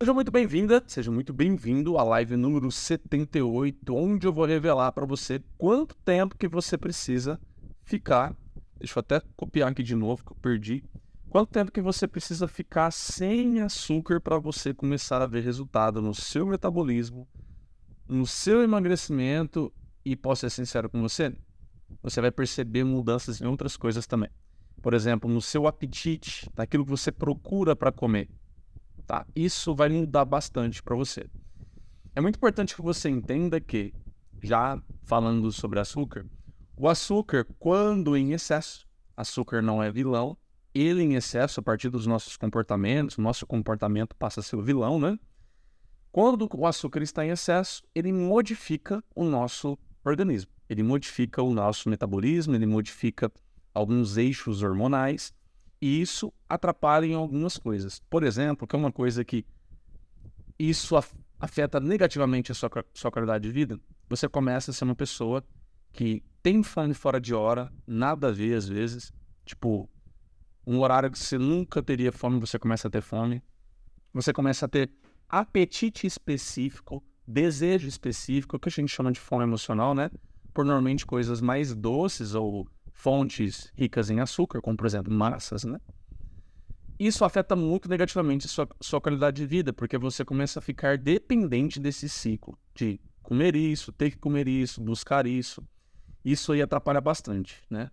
Seja muito bem-vinda, seja muito bem-vindo à live número 78, onde eu vou revelar para você quanto tempo que você precisa ficar. Deixa eu até copiar aqui de novo que eu perdi. Quanto tempo que você precisa ficar sem açúcar para você começar a ver resultado no seu metabolismo, no seu emagrecimento e posso ser sincero com você, você vai perceber mudanças em outras coisas também. Por exemplo, no seu apetite, naquilo que você procura para comer. Tá? Isso vai mudar bastante para você. É muito importante que você entenda que, já falando sobre açúcar, o açúcar, quando em excesso, açúcar não é vilão, ele em excesso, a partir dos nossos comportamentos, o nosso comportamento passa a ser o vilão, né? Quando o açúcar está em excesso, ele modifica o nosso organismo. Ele modifica o nosso metabolismo, ele modifica alguns eixos hormonais e isso atrapalha em algumas coisas. Por exemplo, que é uma coisa que isso afeta negativamente a sua, sua qualidade de vida, você começa a ser uma pessoa que tem fome fora de hora, nada a ver às vezes, tipo, um horário que você nunca teria fome, você começa a ter fome. Você começa a ter apetite específico, desejo específico, que a gente chama de fome emocional, né? Por normalmente coisas mais doces ou fontes ricas em açúcar, como por exemplo massas, né? Isso afeta muito negativamente sua, sua qualidade de vida, porque você começa a ficar dependente desse ciclo de comer isso, ter que comer isso, buscar isso. Isso aí atrapalha bastante, né?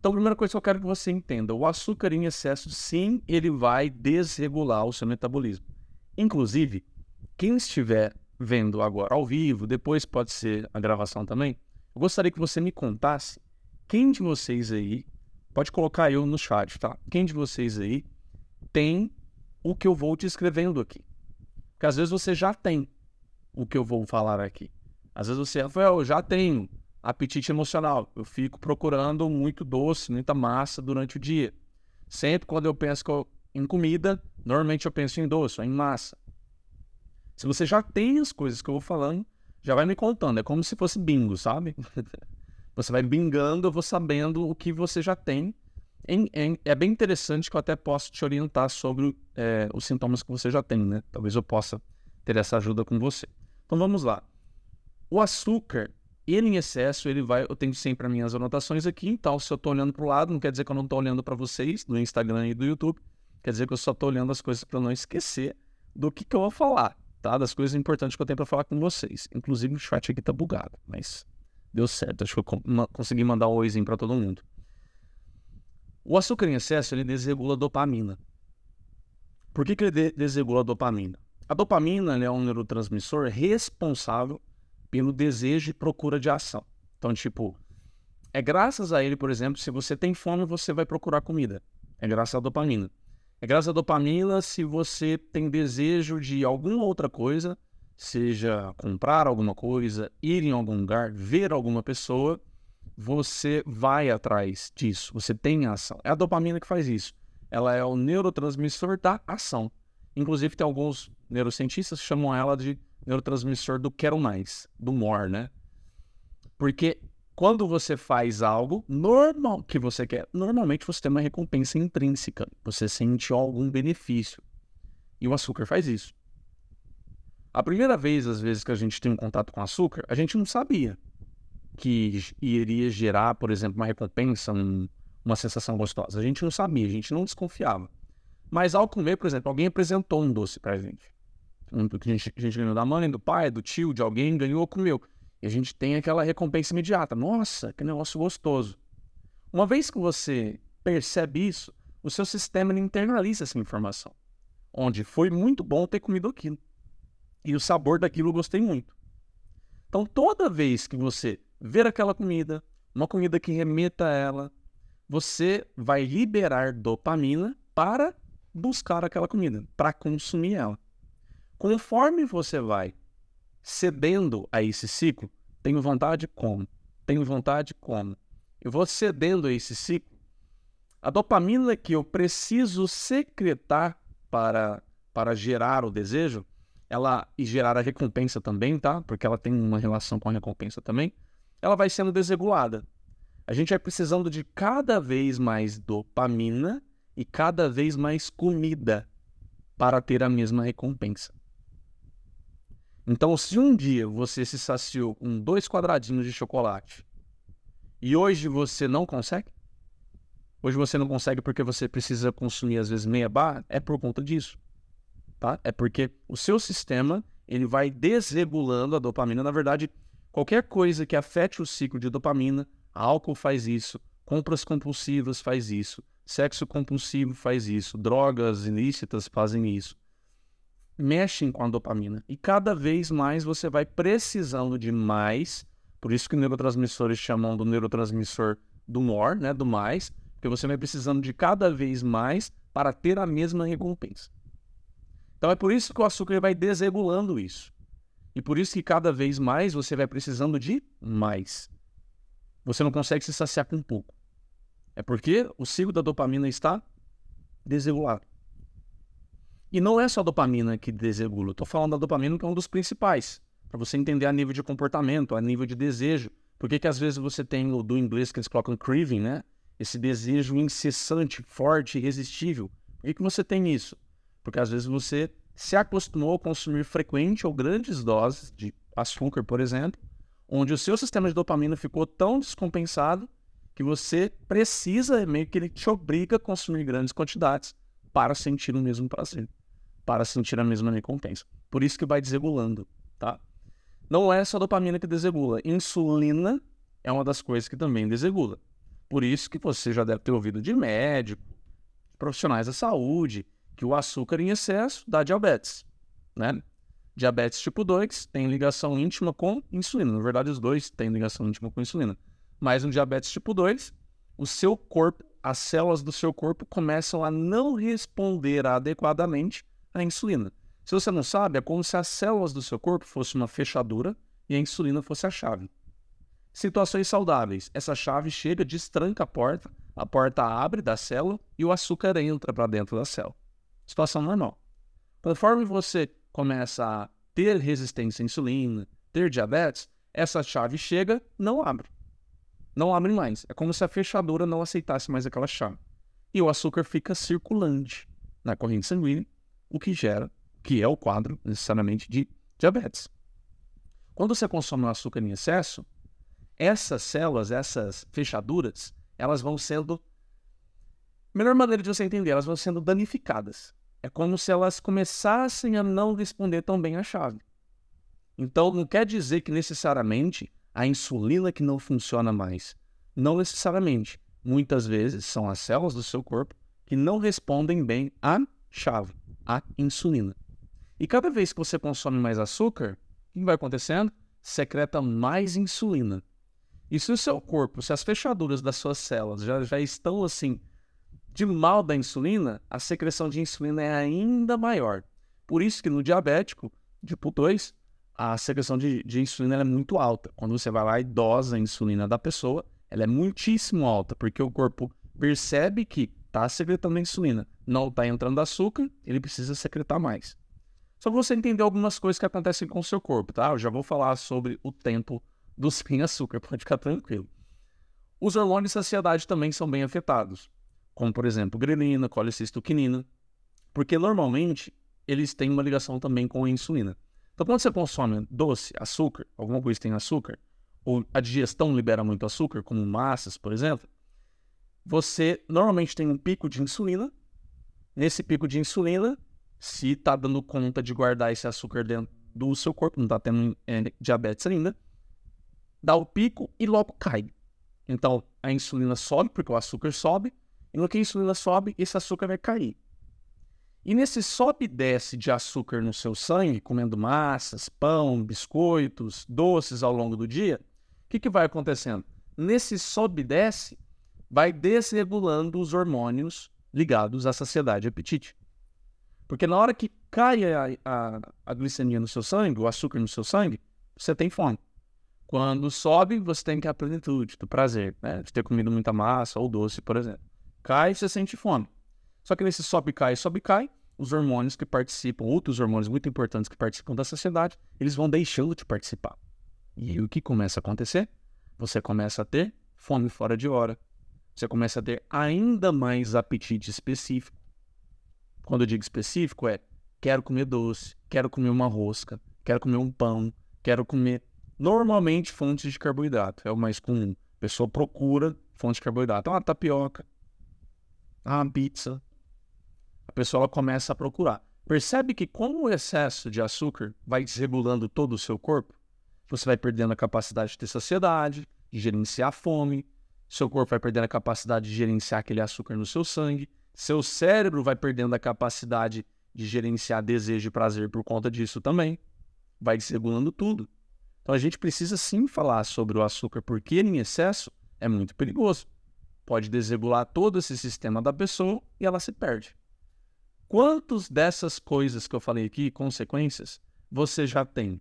Então, a primeira coisa que eu quero que você entenda, o açúcar em excesso, sim, ele vai desregular o seu metabolismo. Inclusive, quem estiver vendo agora ao vivo, depois pode ser a gravação também, eu gostaria que você me contasse quem de vocês aí, pode colocar eu no chat, tá? Quem de vocês aí tem o que eu vou te escrevendo aqui? Porque às vezes você já tem o que eu vou falar aqui. Às vezes você, Rafael, eu já tenho apetite emocional. Eu fico procurando muito doce, muita massa durante o dia. Sempre quando eu penso em comida, Normalmente eu penso em doce, em massa. Se você já tem as coisas que eu vou falando, já vai me contando. É como se fosse bingo, sabe? você vai bingando, eu vou sabendo o que você já tem. É bem interessante que eu até posso te orientar sobre é, os sintomas que você já tem, né? Talvez eu possa ter essa ajuda com você. Então vamos lá. O açúcar, ele em excesso, ele vai. Eu tenho sempre as minhas anotações aqui, então se eu estou olhando para o lado, não quer dizer que eu não estou olhando para vocês do Instagram e do YouTube. Quer dizer que eu só estou olhando as coisas para não esquecer do que, que eu vou falar, tá? Das coisas importantes que eu tenho para falar com vocês. Inclusive o chat aqui tá bugado, mas deu certo. Acho que eu consegui mandar um oizinho para todo mundo. O açúcar em excesso ele desregula a dopamina. Por que, que ele desregula a dopamina? A dopamina é um neurotransmissor responsável pelo desejo e procura de ação. Então, tipo, é graças a ele, por exemplo, se você tem fome, você vai procurar comida. É graças à dopamina. É graças à dopamina se você tem desejo de alguma outra coisa, seja comprar alguma coisa, ir em algum lugar, ver alguma pessoa, você vai atrás disso, você tem ação. É a dopamina que faz isso. Ela é o neurotransmissor da ação. Inclusive, tem alguns neurocientistas que chamam ela de neurotransmissor do quero mais, do more, né? Porque quando você faz algo normal que você quer, normalmente você tem uma recompensa intrínseca, você sente algum benefício. E o açúcar faz isso. A primeira vez, às vezes, que a gente tem um contato com açúcar, a gente não sabia que iria gerar, por exemplo, uma recompensa, um, uma sensação gostosa. A gente não sabia, a gente não desconfiava. Mas ao comer, por exemplo, alguém apresentou um doce pra gente. Um que a gente, a gente ganhou da mãe, do pai, do tio, de alguém, ganhou, comeu. E a gente tem aquela recompensa imediata. Nossa, que negócio gostoso. Uma vez que você percebe isso, o seu sistema internaliza essa informação. Onde foi muito bom ter comido aquilo. E o sabor daquilo eu gostei muito. Então, toda vez que você ver aquela comida, uma comida que remeta a ela, você vai liberar dopamina para buscar aquela comida, para consumir ela. Conforme você vai cedendo a esse ciclo, tenho vontade como? Tenho vontade como? Eu vou cedendo a esse ciclo. A dopamina que eu preciso secretar para, para gerar o desejo, ela e gerar a recompensa também, tá? Porque ela tem uma relação com a recompensa também. Ela vai sendo desregulada. A gente vai precisando de cada vez mais dopamina e cada vez mais comida. para ter a mesma recompensa. Então, se um dia você se saciou com dois quadradinhos de chocolate e hoje você não consegue, hoje você não consegue porque você precisa consumir às vezes meia barra, é por conta disso, tá? É porque o seu sistema ele vai desregulando a dopamina. Na verdade, qualquer coisa que afete o ciclo de dopamina, álcool faz isso, compras compulsivas faz isso, sexo compulsivo faz isso, drogas ilícitas fazem isso mexem com a dopamina. E cada vez mais você vai precisando de mais. Por isso que neurotransmissores chamam do neurotransmissor do more, né, do mais, porque você vai precisando de cada vez mais para ter a mesma recompensa. Então é por isso que o açúcar vai desregulando isso. E por isso que cada vez mais você vai precisando de mais. Você não consegue se saciar com pouco. É porque o ciclo da dopamina está desregulado. E não é só a dopamina que desregula. Estou falando da dopamina que é um dos principais, para você entender a nível de comportamento, a nível de desejo. Por que, que às vezes você tem o do inglês que eles colocam craving, né? Esse desejo incessante, forte, irresistível. Por que, que você tem isso? Porque às vezes você se acostumou a consumir frequente ou grandes doses de açúcar, por exemplo, onde o seu sistema de dopamina ficou tão descompensado que você precisa, meio que ele te obriga a consumir grandes quantidades para sentir o mesmo prazer para sentir a mesma recompensa. Por isso que vai desregulando, tá? Não é só dopamina que desregula. Insulina é uma das coisas que também desregula. Por isso que você já deve ter ouvido de médico, profissionais da saúde, que o açúcar em excesso dá diabetes, né? Diabetes tipo 2 tem ligação íntima com insulina. Na verdade, os dois têm ligação íntima com insulina. Mas no diabetes tipo 2, o seu corpo, as células do seu corpo começam a não responder adequadamente a insulina. Se você não sabe, é como se as células do seu corpo fossem uma fechadura e a insulina fosse a chave. Situações saudáveis. Essa chave chega, destranca a porta, a porta abre da célula e o açúcar entra para dentro da célula. Situação normal. Conforme você começa a ter resistência à insulina, ter diabetes, essa chave chega, não abre. Não abre mais. É como se a fechadura não aceitasse mais aquela chave. E o açúcar fica circulante na corrente sanguínea o que gera, que é o quadro necessariamente de diabetes. Quando você consome o açúcar em excesso, essas células, essas fechaduras, elas vão sendo. Melhor maneira de você entender, elas vão sendo danificadas. É como se elas começassem a não responder tão bem à chave. Então, não quer dizer que necessariamente a insulina que não funciona mais. Não necessariamente. Muitas vezes são as células do seu corpo que não respondem bem à chave a insulina. E cada vez que você consome mais açúcar, o que vai acontecendo? Secreta mais insulina. E se o seu corpo, se as fechaduras das suas células já, já estão assim de mal da insulina, a secreção de insulina é ainda maior. Por isso que no diabético, tipo 2, a secreção de, de insulina é muito alta. Quando você vai lá e dosa a insulina da pessoa, ela é muitíssimo alta, porque o corpo percebe que está secretando insulina, não está entrando açúcar, ele precisa secretar mais. Só para você entender algumas coisas que acontecem com o seu corpo, tá? Eu já vou falar sobre o tempo do sem açúcar, pode ficar tranquilo. Os hormônios de saciedade também são bem afetados, como por exemplo grelina, colicistoquinina, porque normalmente eles têm uma ligação também com a insulina. Então quando você consome doce, açúcar, alguma coisa que tem açúcar, ou a digestão libera muito açúcar, como massas, por exemplo, você normalmente tem um pico de insulina. Nesse pico de insulina, se está dando conta de guardar esse açúcar dentro do seu corpo, não está tendo é, diabetes ainda, dá o pico e logo cai. Então a insulina sobe, porque o açúcar sobe, no que a insulina sobe, esse açúcar vai cair. E nesse sobe e desce de açúcar no seu sangue, comendo massas, pão, biscoitos, doces ao longo do dia, o que, que vai acontecendo? Nesse sobe e desce, vai desregulando os hormônios ligados à saciedade e apetite. Porque na hora que cai a, a, a, glicemia no seu sangue, o açúcar no seu sangue, você tem fome. Quando sobe, você tem que a plenitude do prazer, né? De ter comido muita massa ou doce, por exemplo. Cai, você sente fome. Só que nesse sobe cai, sobe cai, os hormônios que participam, outros hormônios muito importantes que participam da saciedade, eles vão deixando de participar. E o que começa a acontecer? Você começa a ter fome fora de hora, você começa a ter ainda mais apetite específico. Quando eu digo específico, é quero comer doce, quero comer uma rosca, quero comer um pão, quero comer. Normalmente, fontes de carboidrato é o mais comum. A pessoa procura fonte de carboidrato. Uma tapioca, uma pizza. A pessoa começa a procurar. Percebe que com o excesso de açúcar vai desregulando todo o seu corpo, você vai perdendo a capacidade de ter saciedade, de gerenciar a fome, seu corpo vai perdendo a capacidade de gerenciar aquele açúcar no seu sangue, seu cérebro vai perdendo a capacidade de gerenciar desejo e prazer por conta disso também. Vai desregulando tudo. Então a gente precisa sim falar sobre o açúcar, porque ele em excesso é muito perigoso. Pode desregular todo esse sistema da pessoa e ela se perde. Quantos dessas coisas que eu falei aqui, consequências, você já tem?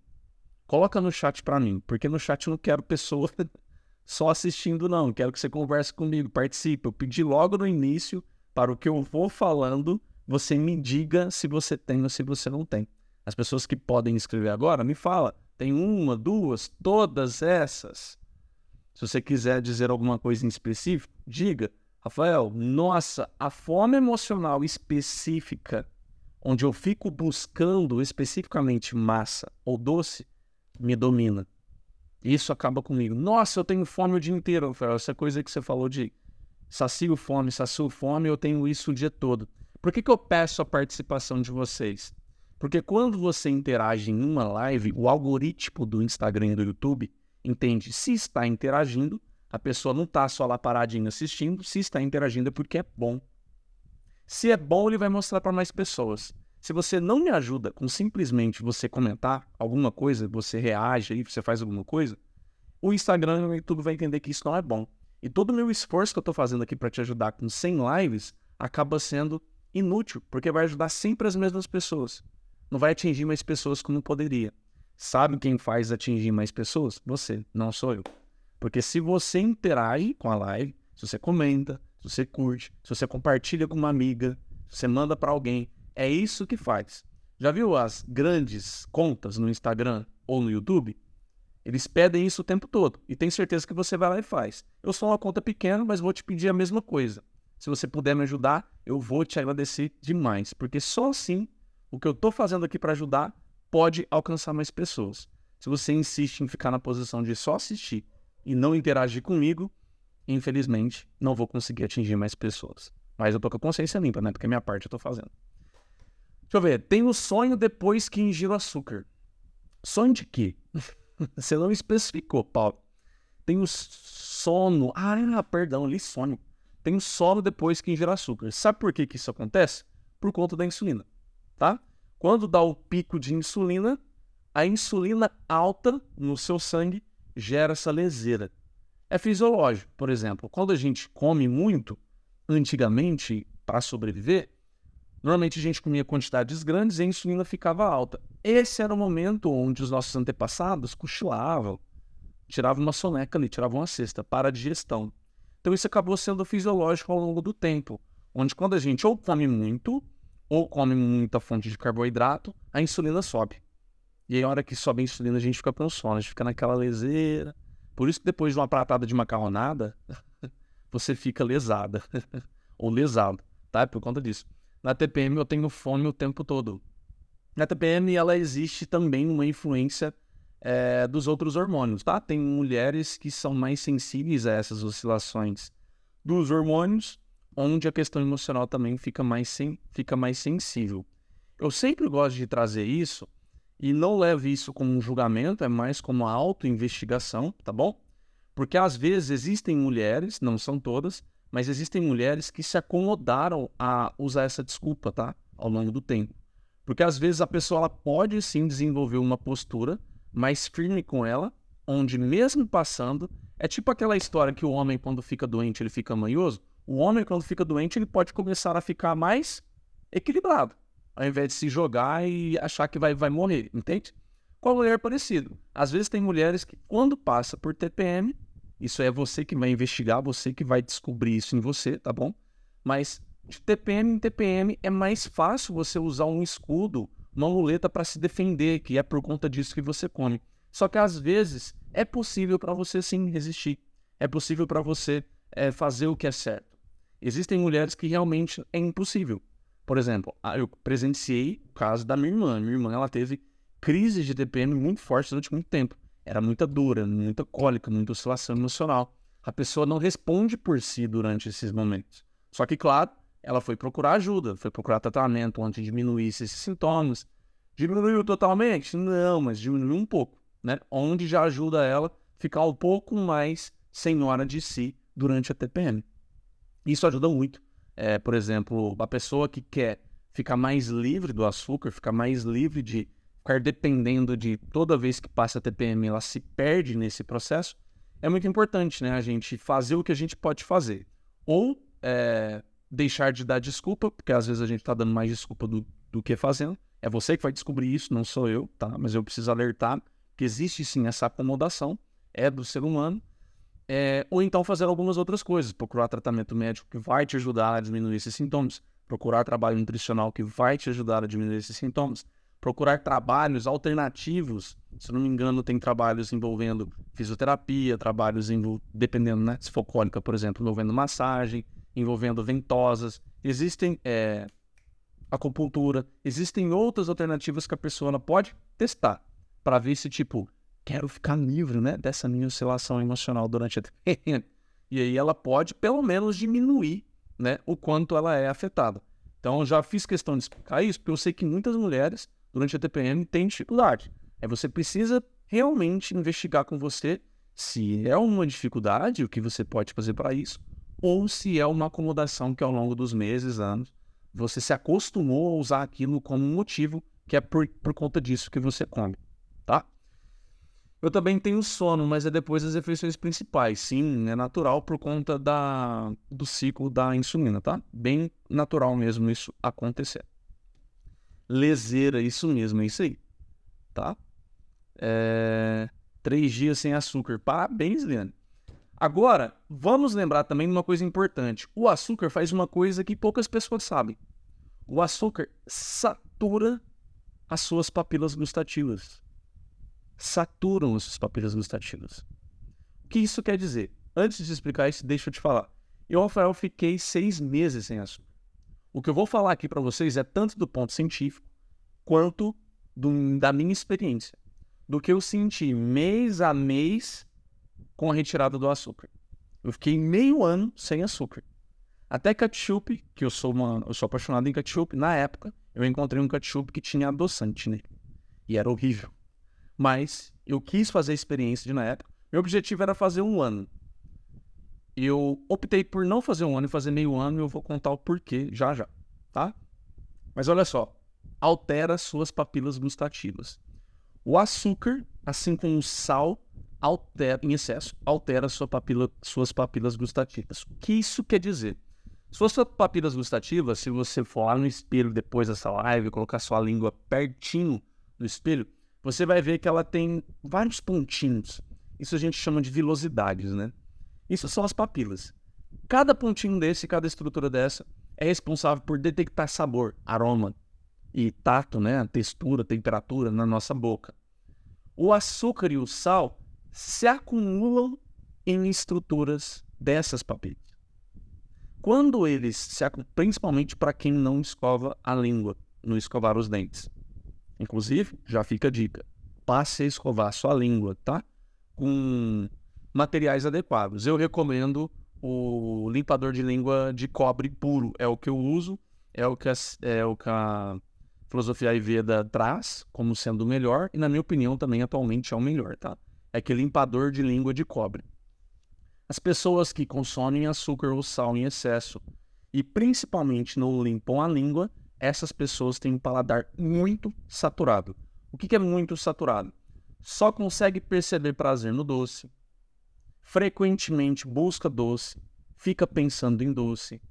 Coloca no chat para mim, porque no chat eu não quero pessoa só assistindo, não. Quero que você converse comigo, participe. Eu pedi logo no início para o que eu vou falando, você me diga se você tem ou se você não tem. As pessoas que podem escrever agora, me fala. Tem uma, duas, todas essas. Se você quiser dizer alguma coisa em específico, diga. Rafael, nossa, a fome emocional específica, onde eu fico buscando especificamente massa ou doce, me domina. Isso acaba comigo. Nossa, eu tenho fome o dia inteiro, Rafael. Essa coisa que você falou de sacio fome, sacio fome, eu tenho isso o dia todo. Por que, que eu peço a participação de vocês? Porque quando você interage em uma live, o algoritmo do Instagram e do YouTube entende se está interagindo, a pessoa não está só lá paradinha assistindo, se está interagindo é porque é bom. Se é bom, ele vai mostrar para mais pessoas. Se você não me ajuda com simplesmente você comentar alguma coisa, você reage aí, você faz alguma coisa, o Instagram e o YouTube vai entender que isso não é bom. E todo o meu esforço que eu estou fazendo aqui para te ajudar com 100 lives acaba sendo inútil, porque vai ajudar sempre as mesmas pessoas. Não vai atingir mais pessoas como poderia. Sabe quem faz atingir mais pessoas? Você, não sou eu. Porque se você interage com a live, se você comenta, se você curte, se você compartilha com uma amiga, se você manda para alguém, é isso que faz. Já viu as grandes contas no Instagram ou no YouTube? Eles pedem isso o tempo todo e tem certeza que você vai lá e faz. Eu sou uma conta pequena, mas vou te pedir a mesma coisa. Se você puder me ajudar, eu vou te agradecer demais, porque só assim o que eu estou fazendo aqui para ajudar pode alcançar mais pessoas. Se você insiste em ficar na posição de só assistir e não interagir comigo, infelizmente não vou conseguir atingir mais pessoas. Mas eu tô com a consciência limpa, né? Porque a minha parte eu tô fazendo. Deixa eu ver. Tem sonho depois que ingiro açúcar. Sonho de quê? Você não especificou, Paulo. Tem sono. Ah, perdão, li sono. Tem sono depois que ingiro açúcar. Sabe por que, que isso acontece? Por conta da insulina, tá? Quando dá o pico de insulina, a insulina alta no seu sangue gera essa leseira. É fisiológico. Por exemplo, quando a gente come muito, antigamente, para sobreviver, Normalmente a gente comia quantidades grandes e a insulina ficava alta. Esse era o momento onde os nossos antepassados cochilavam, tiravam uma soneca ali, tiravam uma cesta para a digestão. Então isso acabou sendo fisiológico ao longo do tempo, onde quando a gente ou come muito, ou come muita fonte de carboidrato, a insulina sobe. E aí, a hora que sobe a insulina, a gente fica com sono, a gente fica naquela leseira. Por isso que depois de uma pratada de macarronada, você fica lesada. ou lesado, tá? Por conta disso. Na TPM eu tenho fome o tempo todo. Na TPM ela existe também uma influência é, dos outros hormônios, tá? Tem mulheres que são mais sensíveis a essas oscilações dos hormônios, onde a questão emocional também fica mais, fica mais sensível. Eu sempre gosto de trazer isso e não leve isso como um julgamento, é mais como uma autoinvestigação, tá bom? Porque às vezes existem mulheres, não são todas, mas existem mulheres que se acomodaram a usar essa desculpa, tá? Ao longo do tempo. Porque às vezes a pessoa ela pode sim desenvolver uma postura mais firme com ela, onde mesmo passando, é tipo aquela história que o homem quando fica doente, ele fica manhoso. O homem quando fica doente, ele pode começar a ficar mais equilibrado, ao invés de se jogar e achar que vai, vai morrer, entende? Com a mulher é parecido. Às vezes tem mulheres que quando passa por TPM, isso é você que vai investigar, você que vai descobrir isso em você, tá bom? Mas de TPM em TPM é mais fácil você usar um escudo, uma muleta para se defender, que é por conta disso que você come. Só que às vezes é possível para você sim resistir. É possível para você é, fazer o que é certo. Existem mulheres que realmente é impossível. Por exemplo, eu presenciei o caso da minha irmã. Minha irmã, ela teve crises de TPM muito fortes durante muito tempo. Era muita dura, muita cólica, muita oscilação emocional. A pessoa não responde por si durante esses momentos. Só que, claro, ela foi procurar ajuda, foi procurar tratamento onde diminuísse esses sintomas. Diminuiu totalmente? Não, mas diminuiu um pouco, né? Onde já ajuda ela ficar um pouco mais senhora de si durante a TPM. Isso ajuda muito. É, por exemplo, a pessoa que quer ficar mais livre do açúcar, ficar mais livre de ficar dependendo de toda vez que passa a TPM, ela se perde nesse processo, é muito importante, né? A gente fazer o que a gente pode fazer. Ou é, deixar de dar desculpa, porque às vezes a gente está dando mais desculpa do, do que fazendo. É você que vai descobrir isso, não sou eu, tá? Mas eu preciso alertar que existe sim essa acomodação, é do ser humano. É, ou então fazer algumas outras coisas, procurar tratamento médico que vai te ajudar a diminuir esses sintomas, procurar trabalho nutricional que vai te ajudar a diminuir esses sintomas, procurar trabalhos alternativos. Se não me engano, tem trabalhos envolvendo fisioterapia, trabalhos envol... dependendo, né? Se for cólica, por exemplo, envolvendo massagem, envolvendo ventosas. Existem é, acupuntura, existem outras alternativas que a pessoa pode testar para ver se, tipo, quero ficar livre, né? Dessa minha oscilação emocional durante a E aí ela pode, pelo menos, diminuir, né? O quanto ela é afetada. Então, eu já fiz questão de explicar isso, porque eu sei que muitas mulheres durante a TPM tem dificuldade. Aí você precisa realmente investigar com você se é uma dificuldade, o que você pode fazer para isso, ou se é uma acomodação que ao longo dos meses, anos, você se acostumou a usar aquilo como um motivo que é por, por conta disso que você come? Eu também tenho sono, mas é depois das refeições principais. Sim, é natural por conta da, do ciclo da insulina, tá? Bem natural mesmo isso acontecer. Leseira, isso mesmo, é isso aí. Tá? É... Três dias sem açúcar. Parabéns, Leandro. Agora, vamos lembrar também de uma coisa importante. O açúcar faz uma coisa que poucas pessoas sabem. O açúcar satura as suas papilas gustativas. Saturam as suas papilas gustativas. O que isso quer dizer? Antes de explicar isso, deixa eu te falar. Eu, Rafael, fiquei seis meses sem açúcar. O que eu vou falar aqui para vocês é tanto do ponto científico quanto do, da minha experiência. Do que eu senti mês a mês com a retirada do açúcar. Eu fiquei meio ano sem açúcar. Até ketchup, que eu sou, uma, eu sou apaixonado em ketchup, na época eu encontrei um ketchup que tinha adoçante nele. E era horrível. Mas eu quis fazer a experiência de na época. Meu objetivo era fazer um ano eu optei por não fazer um ano e fazer meio ano e eu vou contar o porquê já já, tá? Mas olha só, altera suas papilas gustativas. O açúcar, assim como o sal, altera, em excesso, altera sua papila, suas papilas gustativas. O que isso quer dizer? Suas papilas gustativas, se você for lá no espelho depois dessa live, colocar sua língua pertinho do espelho, você vai ver que ela tem vários pontinhos. Isso a gente chama de vilosidades, né? Isso são as papilas. Cada pontinho desse, cada estrutura dessa, é responsável por detectar sabor, aroma e tato, né? textura, temperatura na nossa boca. O açúcar e o sal se acumulam em estruturas dessas papilas. Quando eles se principalmente para quem não escova a língua, não escovar os dentes. Inclusive, já fica a dica: passe a escovar sua língua, tá? Com materiais adequados. Eu recomendo o limpador de língua de cobre puro. É o que eu uso, é o que a, é o que a filosofia Ayurveda traz como sendo o melhor, e na minha opinião também atualmente é o melhor, tá? É aquele limpador de língua de cobre. As pessoas que consomem açúcar ou sal em excesso e principalmente não limpam a língua, essas pessoas têm um paladar muito saturado. O que é muito saturado? Só consegue perceber prazer no doce, frequentemente busca doce, fica pensando em doce.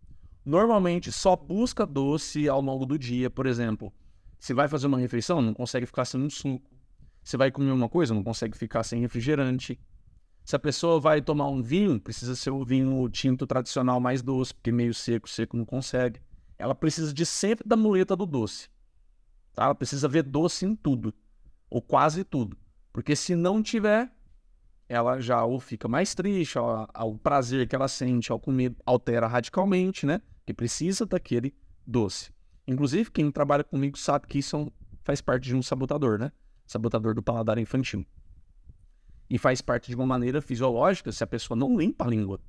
Normalmente só busca doce ao longo do dia, por exemplo. Se vai fazer uma refeição, não consegue ficar sem um suco. Se vai comer uma coisa, não consegue ficar sem refrigerante. Se a pessoa vai tomar um vinho, precisa ser o vinho tinto tradicional mais doce, porque meio seco, seco não consegue. Ela precisa de sempre da muleta do doce. Tá? Ela precisa ver doce em tudo, ou quase tudo. Porque se não tiver, ela já ou fica mais triste, o prazer que ela sente ao comer altera radicalmente, né? Que precisa daquele doce. Inclusive, quem trabalha comigo sabe que isso faz parte de um sabotador, né? Sabotador do paladar infantil. E faz parte de uma maneira fisiológica se a pessoa não limpa a língua.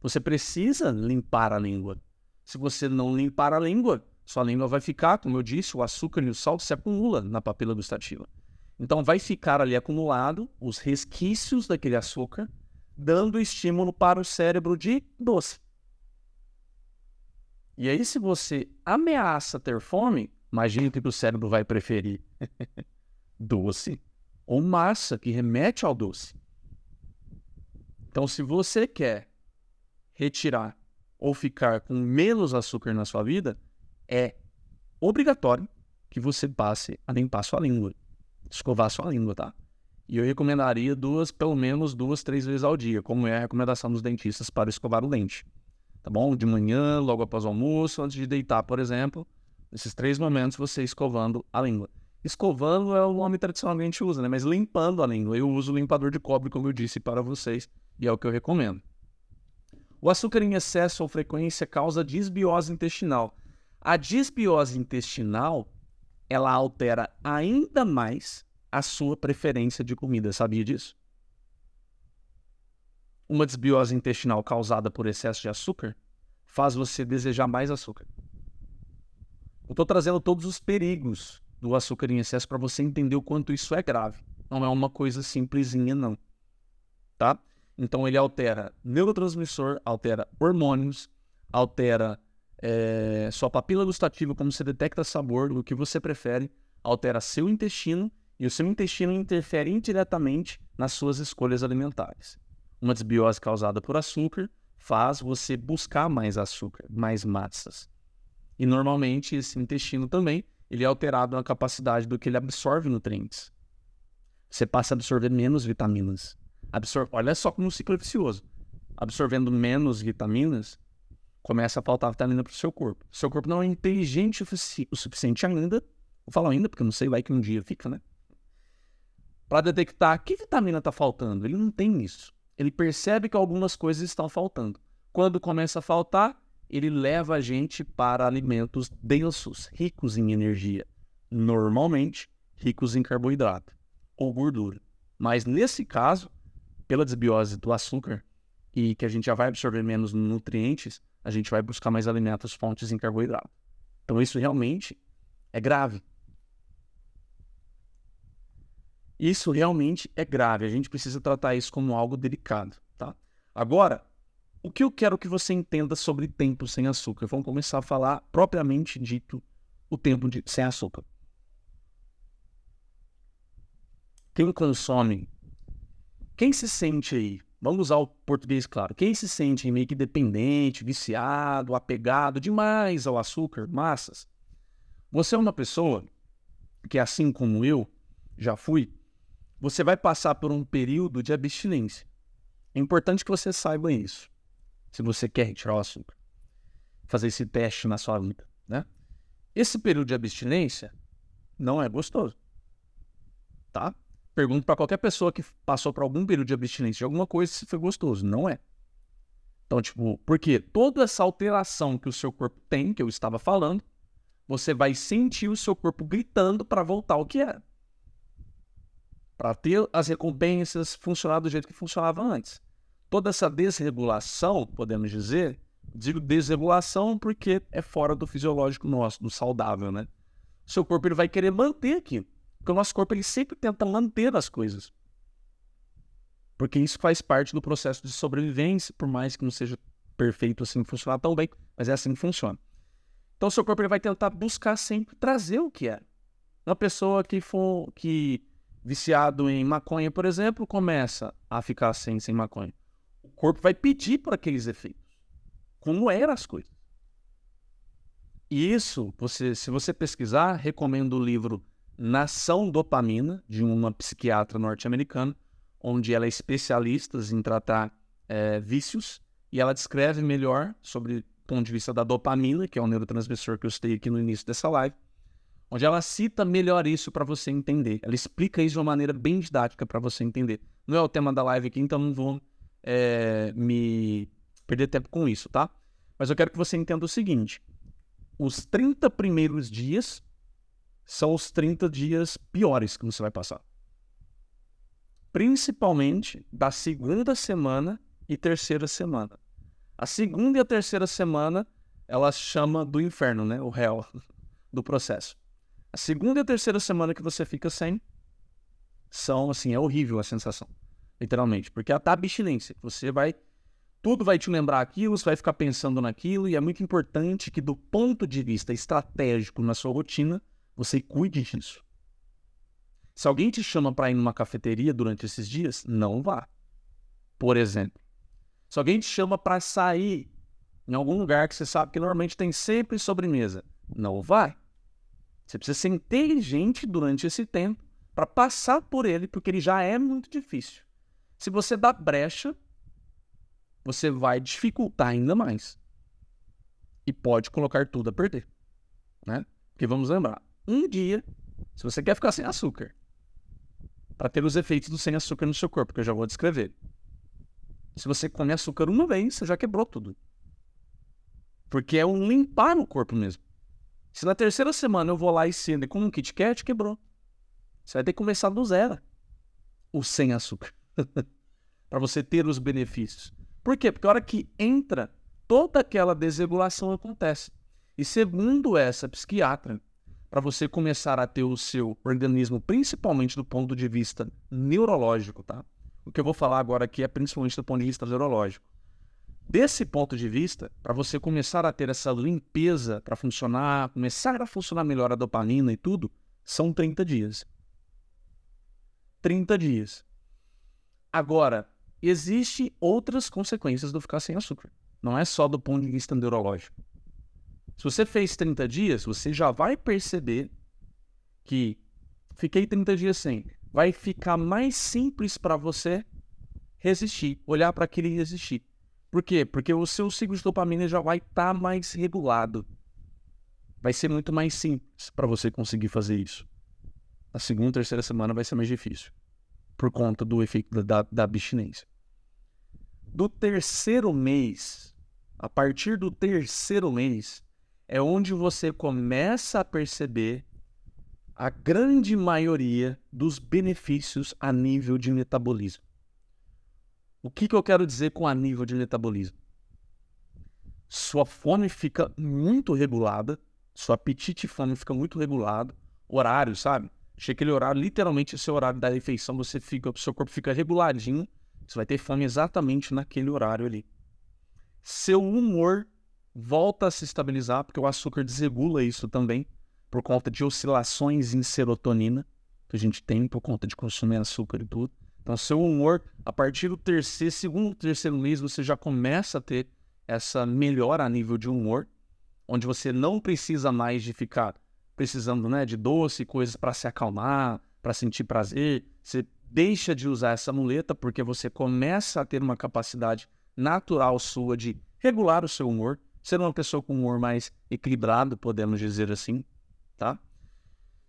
Você precisa limpar a língua. Se você não limpar a língua, sua língua vai ficar, como eu disse, o açúcar e o sal se acumula na papila gustativa. Então vai ficar ali acumulado os resquícios daquele açúcar, dando estímulo para o cérebro de doce. E aí, se você ameaça ter fome, imagine que o cérebro vai preferir doce ou massa, que remete ao doce. Então, se você quer retirar ou ficar com menos açúcar na sua vida, é obrigatório que você passe a limpar sua língua, escovar sua língua, tá? E eu recomendaria duas, pelo menos duas, três vezes ao dia, como é a recomendação dos dentistas para escovar o dente tá bom? De manhã, logo após o almoço, antes de deitar, por exemplo. Nesses três momentos, você escovando a língua. Escovando é o nome tradicional que a gente usa, né? Mas limpando a língua. Eu uso o limpador de cobre, como eu disse para vocês, e é o que eu recomendo. O açúcar em excesso ou frequência causa disbiose intestinal. A disbiose intestinal, ela altera ainda mais a sua preferência de comida. Sabia disso? Uma desbiose intestinal causada por excesso de açúcar faz você desejar mais açúcar. Eu estou trazendo todos os perigos do açúcar em excesso para você entender o quanto isso é grave. Não é uma coisa simplesinha, não. Tá? Então ele altera neurotransmissor, altera hormônios, altera é, sua papila gustativa, como você detecta sabor, o que você prefere, altera seu intestino e o seu intestino interfere indiretamente nas suas escolhas alimentares uma desbiose causada por açúcar faz você buscar mais açúcar, mais massas. E normalmente esse intestino também ele é alterado na capacidade do que ele absorve nutrientes. Você passa a absorver menos vitaminas. Olha só como um ciclo é vicioso. Absorvendo menos vitaminas, começa a faltar vitamina para o seu corpo. Seu corpo não é inteligente o suficiente ainda, vou falar ainda porque eu não sei, vai que um dia fica, né? Para detectar que vitamina está faltando. Ele não tem isso ele percebe que algumas coisas estão faltando. Quando começa a faltar, ele leva a gente para alimentos densos, ricos em energia, normalmente ricos em carboidrato ou gordura. Mas nesse caso, pela desbiose do açúcar e que a gente já vai absorver menos nutrientes, a gente vai buscar mais alimentos fontes em carboidrato. Então isso realmente é grave. Isso realmente é grave. A gente precisa tratar isso como algo delicado, tá? Agora, o que eu quero que você entenda sobre tempo sem açúcar? Vamos começar a falar propriamente dito o tempo de, sem açúcar. Quem consome, quem se sente aí, vamos usar o português claro, quem se sente meio que dependente, viciado, apegado demais ao açúcar, massas, você é uma pessoa que, assim como eu já fui, você vai passar por um período de abstinência. É importante que você saiba isso. Se você quer retirar o açúcar, fazer esse teste na sua vida, né? Esse período de abstinência não é gostoso, tá? Pergunto para qualquer pessoa que passou por algum período de abstinência de alguma coisa se foi gostoso. Não é. Então, tipo, porque toda essa alteração que o seu corpo tem, que eu estava falando, você vai sentir o seu corpo gritando para voltar ao que era para ter as recompensas funcionar do jeito que funcionava antes. Toda essa desregulação, podemos dizer, digo desregulação porque é fora do fisiológico nosso, do saudável, né? Seu corpo ele vai querer manter aquilo, porque o nosso corpo ele sempre tenta manter as coisas. Porque isso faz parte do processo de sobrevivência, por mais que não seja perfeito assim funcionar tão bem, mas é assim que funciona. Então o seu corpo ele vai tentar buscar sempre trazer o que é. Uma pessoa que for que viciado em maconha, por exemplo, começa a ficar sem, sem maconha. O corpo vai pedir por aqueles efeitos. Como eram as coisas. E isso, você, se você pesquisar, recomendo o livro Nação Dopamina, de uma psiquiatra norte-americana, onde ela é especialista em tratar é, vícios, e ela descreve melhor sobre o ponto de vista da dopamina, que é o neurotransmissor que eu citei aqui no início dessa live, onde ela cita melhor isso para você entender. Ela explica isso de uma maneira bem didática para você entender. Não é o tema da live aqui, então não vou é, me perder tempo com isso, tá? Mas eu quero que você entenda o seguinte: os 30 primeiros dias são os 30 dias piores que você vai passar. Principalmente da segunda semana e terceira semana. A segunda e a terceira semana, ela chama do inferno, né? O réu do processo. A segunda e a terceira semana que você fica sem são, assim, é horrível a sensação. Literalmente. Porque é a abstinência. Você vai. Tudo vai te lembrar aquilo, você vai ficar pensando naquilo, e é muito importante que, do ponto de vista estratégico na sua rotina, você cuide disso. Se alguém te chama para ir numa cafeteria durante esses dias, não vá. Por exemplo. Se alguém te chama para sair em algum lugar que você sabe que normalmente tem sempre sobremesa, não vai. Você precisa ser inteligente durante esse tempo para passar por ele, porque ele já é muito difícil. Se você dá brecha, você vai dificultar ainda mais. E pode colocar tudo a perder. Né? Porque vamos lembrar, um dia, se você quer ficar sem açúcar, para ter os efeitos do sem açúcar no seu corpo, que eu já vou descrever. Se você come açúcar uma vez, você já quebrou tudo. Porque é um limpar no corpo mesmo. Se na terceira semana eu vou lá e ceno com um Kit Kat, quebrou. Você vai ter que começar do zero. O sem açúcar. para você ter os benefícios. Por quê? Porque a hora que entra, toda aquela desregulação acontece. E segundo essa psiquiatra, para você começar a ter o seu organismo, principalmente do ponto de vista neurológico, tá? O que eu vou falar agora aqui é principalmente do ponto de vista neurológico. Desse ponto de vista, para você começar a ter essa limpeza para funcionar, começar a funcionar melhor a dopamina e tudo, são 30 dias. 30 dias. Agora, existem outras consequências do ficar sem açúcar. Não é só do ponto de vista neurológico. Se você fez 30 dias, você já vai perceber que fiquei 30 dias sem. Vai ficar mais simples para você resistir, olhar para aquele e resistir. Por quê? Porque o seu ciclo de dopamina já vai estar tá mais regulado. Vai ser muito mais simples para você conseguir fazer isso. A segunda, terceira semana vai ser mais difícil por conta do efeito da, da abstinência. Do terceiro mês, a partir do terceiro mês, é onde você começa a perceber a grande maioria dos benefícios a nível de metabolismo. O que, que eu quero dizer com a nível de metabolismo? Sua fome fica muito regulada, seu apetite e fome fica muito regulado, horário, sabe? Chega aquele horário, literalmente esse horário da refeição, você fica, seu corpo fica reguladinho, você vai ter fome exatamente naquele horário ali. Seu humor volta a se estabilizar, porque o açúcar desregula isso também, por conta de oscilações em serotonina que a gente tem por conta de consumir açúcar e tudo. Então, seu humor, a partir do terceiro, segundo, terceiro mês, você já começa a ter essa melhora a nível de humor, onde você não precisa mais de ficar precisando né, de doce, coisas para se acalmar, para sentir prazer. Você deixa de usar essa muleta porque você começa a ter uma capacidade natural sua de regular o seu humor, ser uma pessoa com humor mais equilibrado, podemos dizer assim, tá?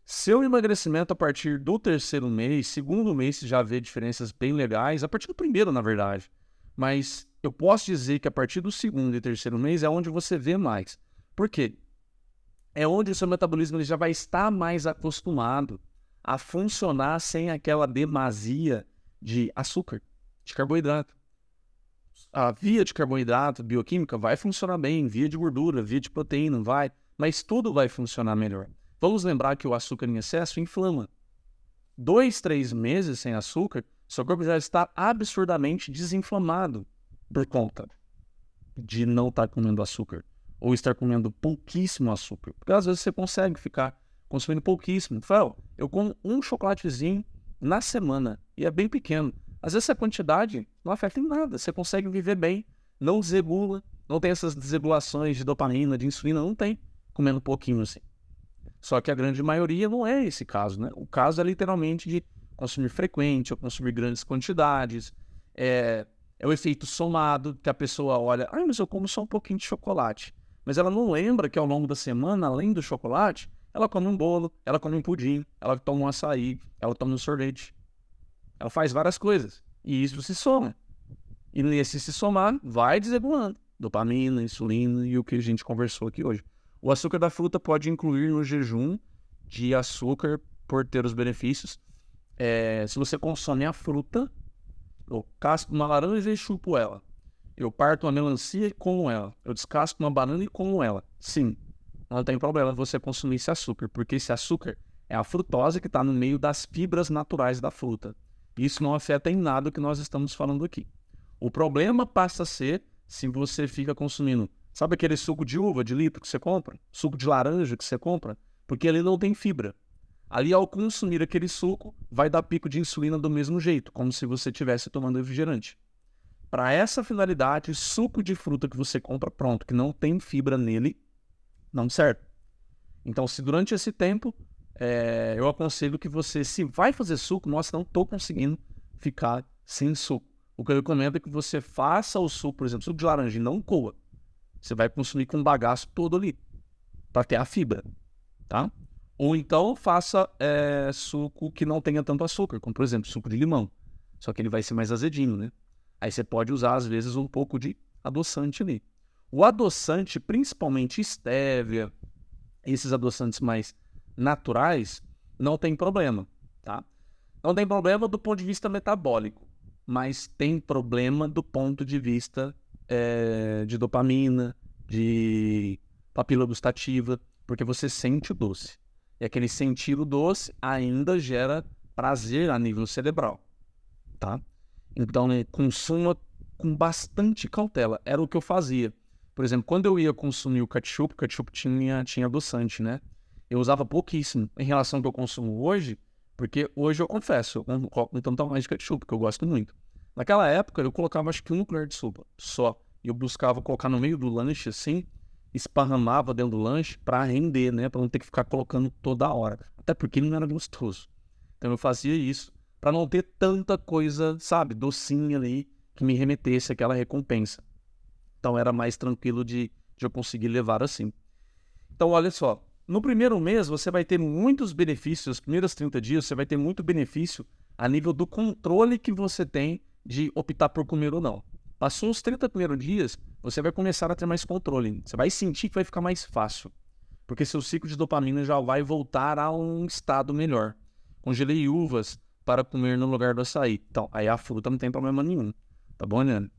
Seu emagrecimento a partir do terceiro mês, segundo mês, você já vê diferenças bem legais, a partir do primeiro, na verdade. Mas eu posso dizer que a partir do segundo e terceiro mês é onde você vê mais. Por quê? É onde o seu metabolismo ele já vai estar mais acostumado a funcionar sem aquela demasia de açúcar, de carboidrato. A via de carboidrato bioquímica vai funcionar bem, via de gordura, via de proteína, vai, mas tudo vai funcionar melhor. Vamos lembrar que o açúcar em excesso inflama. Dois, três meses sem açúcar, seu corpo já está absurdamente desinflamado por conta de não estar comendo açúcar ou estar comendo pouquíssimo açúcar. Porque às vezes você consegue ficar consumindo pouquíssimo. Fel, eu como um chocolatezinho na semana e é bem pequeno. Às vezes essa quantidade não afeta em nada. Você consegue viver bem, não desregula, não tem essas desregulações de dopamina, de insulina, não tem comendo pouquinho assim. Só que a grande maioria não é esse caso, né? O caso é literalmente de consumir frequente ou consumir grandes quantidades. É, é o efeito somado, que a pessoa olha, ah, mas eu como só um pouquinho de chocolate. Mas ela não lembra que ao longo da semana, além do chocolate, ela come um bolo, ela come um pudim, ela toma um açaí, ela toma um sorvete. Ela faz várias coisas. E isso se soma. E nesse se somar, vai desregulando. Dopamina, insulina e o que a gente conversou aqui hoje. O açúcar da fruta pode incluir no jejum de açúcar por ter os benefícios. É, se você consome a fruta, eu casco uma laranja e chupo ela. Eu parto uma melancia e como ela. Eu descasco uma banana e como ela. Sim, não tem problema você consumir esse açúcar, porque esse açúcar é a frutose que está no meio das fibras naturais da fruta. Isso não afeta em nada o que nós estamos falando aqui. O problema passa a ser se você fica consumindo, sabe aquele suco de uva de litro que você compra? Suco de laranja que você compra? Porque ele não tem fibra. Ali, ao consumir aquele suco, vai dar pico de insulina do mesmo jeito, como se você estivesse tomando refrigerante. Para essa finalidade, suco de fruta que você compra pronto, que não tem fibra nele, não serve. Então, se durante esse tempo é, eu aconselho que você, se vai fazer suco, nossa, não estou conseguindo ficar sem suco. O que eu recomendo é que você faça o suco, por exemplo, suco de laranja e não coa. Você vai consumir com o bagaço todo ali, para ter a fibra, tá? Ou então faça é, suco que não tenha tanto açúcar, como por exemplo, suco de limão. Só que ele vai ser mais azedinho, né? Aí você pode usar, às vezes, um pouco de adoçante ali. O adoçante, principalmente estévia, esses adoçantes mais naturais, não tem problema, tá? Não tem problema do ponto de vista metabólico, mas tem problema do ponto de vista é, de dopamina, de papila gustativa, porque você sente o doce. E aquele sentir o doce ainda gera prazer a nível cerebral, tá? Então, né, consuma com bastante cautela. Era o que eu fazia. Por exemplo, quando eu ia consumir o ketchup, o ketchup tinha, tinha adoçante, né? Eu usava pouquíssimo em relação ao que eu consumo hoje, porque hoje eu confesso, eu não coloco tanto mais de ketchup, que eu gosto muito. Naquela época, eu colocava acho que um colher de sopa só. E eu buscava colocar no meio do lanche assim, esparramava dentro do lanche para render, né? Para não ter que ficar colocando toda hora. Até porque não era gostoso. Então eu fazia isso para não ter tanta coisa, sabe, docinha ali que me remetesse àquela recompensa. Então era mais tranquilo de, de eu conseguir levar assim. Então olha só, no primeiro mês você vai ter muitos benefícios, os primeiros 30 dias você vai ter muito benefício a nível do controle que você tem de optar por comer ou não. Passou os 30 primeiros dias, você vai começar a ter mais controle. Você vai sentir que vai ficar mais fácil. Porque seu ciclo de dopamina já vai voltar a um estado melhor. Congelei uvas para comer no lugar do açaí. Então, aí a fruta não tem problema nenhum. Tá bom, Leandro?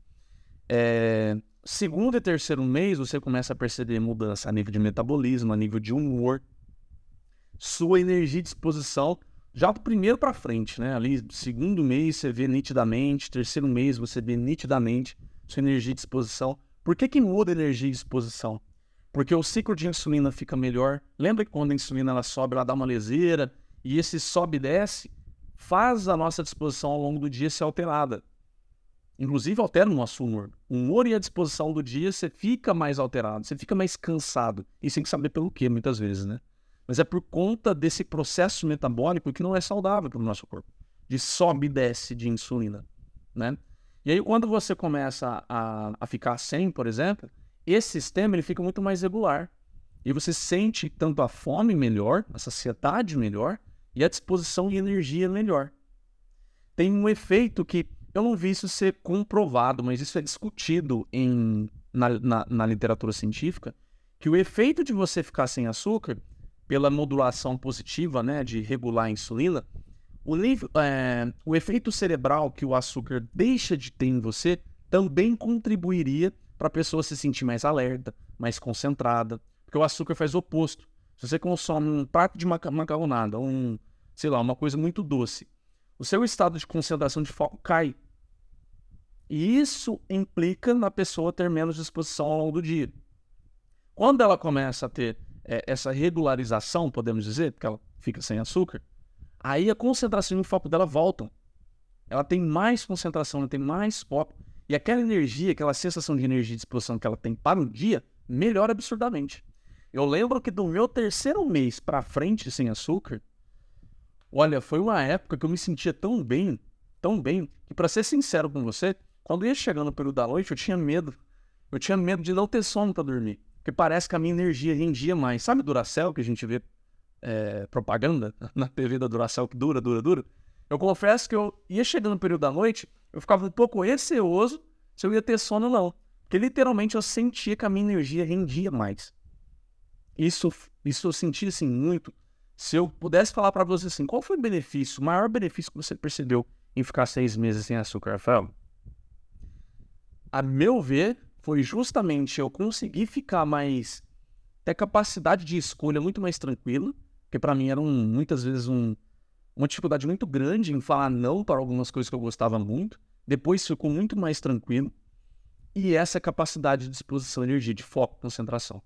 É... Segundo e terceiro mês, você começa a perceber mudança a nível de metabolismo, a nível de humor, sua energia e disposição, já do primeiro para frente, né? Ali, segundo mês você vê nitidamente, terceiro mês você vê nitidamente sua energia e disposição. Por que, que muda a energia e disposição? Porque o ciclo de insulina fica melhor. Lembra que quando a insulina ela sobe, ela dá uma leseira, e esse sobe e desce faz a nossa disposição ao longo do dia ser alterada. Inclusive altera o nosso humor. O humor e a disposição do dia, você fica mais alterado, você fica mais cansado. E sem saber pelo que, muitas vezes, né? Mas é por conta desse processo metabólico que não é saudável para o nosso corpo. De sobe e desce de insulina, né? E aí, quando você começa a, a ficar sem, por exemplo, esse sistema ele fica muito mais regular. E você sente tanto a fome melhor, a saciedade melhor, e a disposição e energia melhor. Tem um efeito que eu não vi isso ser comprovado, mas isso é discutido em, na, na, na literatura científica, que o efeito de você ficar sem açúcar, pela modulação positiva, né, de regular a insulina, o, é, o efeito cerebral que o açúcar deixa de ter em você também contribuiria para a pessoa se sentir mais alerta, mais concentrada, porque o açúcar faz o oposto. Se você consome um prato de macarronada, um, sei lá, uma coisa muito doce, o seu estado de concentração de foco cai. E isso implica na pessoa ter menos disposição ao longo do dia. Quando ela começa a ter é, essa regularização, podemos dizer, porque ela fica sem açúcar, aí a concentração e o foco dela voltam. Ela tem mais concentração, ela tem mais foco. E aquela energia, aquela sensação de energia e disposição que ela tem para o dia, melhora absurdamente. Eu lembro que do meu terceiro mês para frente sem açúcar, olha, foi uma época que eu me sentia tão bem, tão bem, que para ser sincero com você, quando ia chegando período da noite, eu tinha medo. Eu tinha medo de não ter sono para dormir. Porque parece que a minha energia rendia mais. Sabe Duracell, que a gente vê é, propaganda na TV da Duracell, que dura, dura, dura? Eu confesso que eu ia chegando no período da noite, eu ficava um pouco receoso se eu ia ter sono ou não. Porque literalmente eu sentia que a minha energia rendia mais. Isso, isso eu senti assim muito. Se eu pudesse falar para você assim, qual foi o benefício, o maior benefício que você percebeu em ficar seis meses sem açúcar, Rafael? A meu ver, foi justamente eu conseguir ficar mais ter capacidade de escolha muito mais tranquila, porque para mim era um, muitas vezes um, uma dificuldade muito grande em falar não para algumas coisas que eu gostava muito. Depois ficou muito mais tranquilo. E essa capacidade de disposição, energia, de foco, concentração.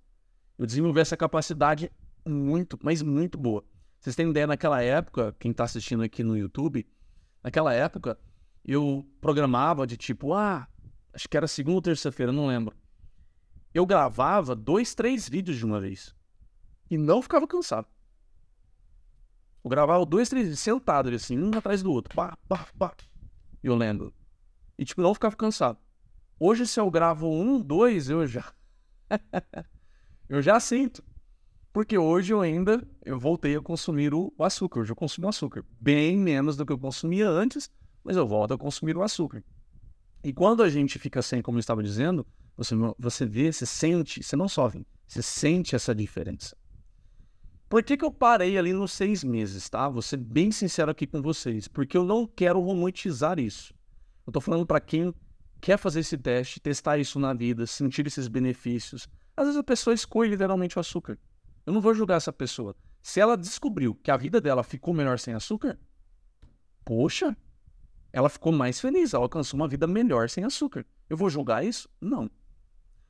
Eu desenvolvi essa capacidade muito, mas muito boa. Vocês têm ideia, naquela época, quem está assistindo aqui no YouTube, naquela época, eu programava de tipo, ah, acho que era segunda ou terça-feira, não lembro. Eu gravava dois, três vídeos de uma vez. E não ficava cansado. Eu gravava dois, três vídeos, sentado assim, um atrás do outro. Pá, pá, pá. Eu lendo. E tipo, não ficava cansado. Hoje, se eu gravo um, dois, eu já. eu já sinto. Porque hoje eu ainda eu voltei a consumir o, o açúcar. Hoje eu consumo açúcar. Bem menos do que eu consumia antes, mas eu volto a consumir o açúcar. E quando a gente fica sem, como eu estava dizendo, você, você vê, você sente, você não só você sente essa diferença. Por que, que eu parei ali nos seis meses, tá? Vou ser bem sincero aqui com vocês, porque eu não quero romantizar isso. Eu tô falando para quem quer fazer esse teste, testar isso na vida, sentir esses benefícios. Às vezes a pessoa escolhe literalmente o açúcar. Eu não vou julgar essa pessoa. Se ela descobriu que a vida dela ficou melhor sem açúcar, poxa, ela ficou mais feliz, ela alcançou uma vida melhor sem açúcar. Eu vou julgar isso? Não.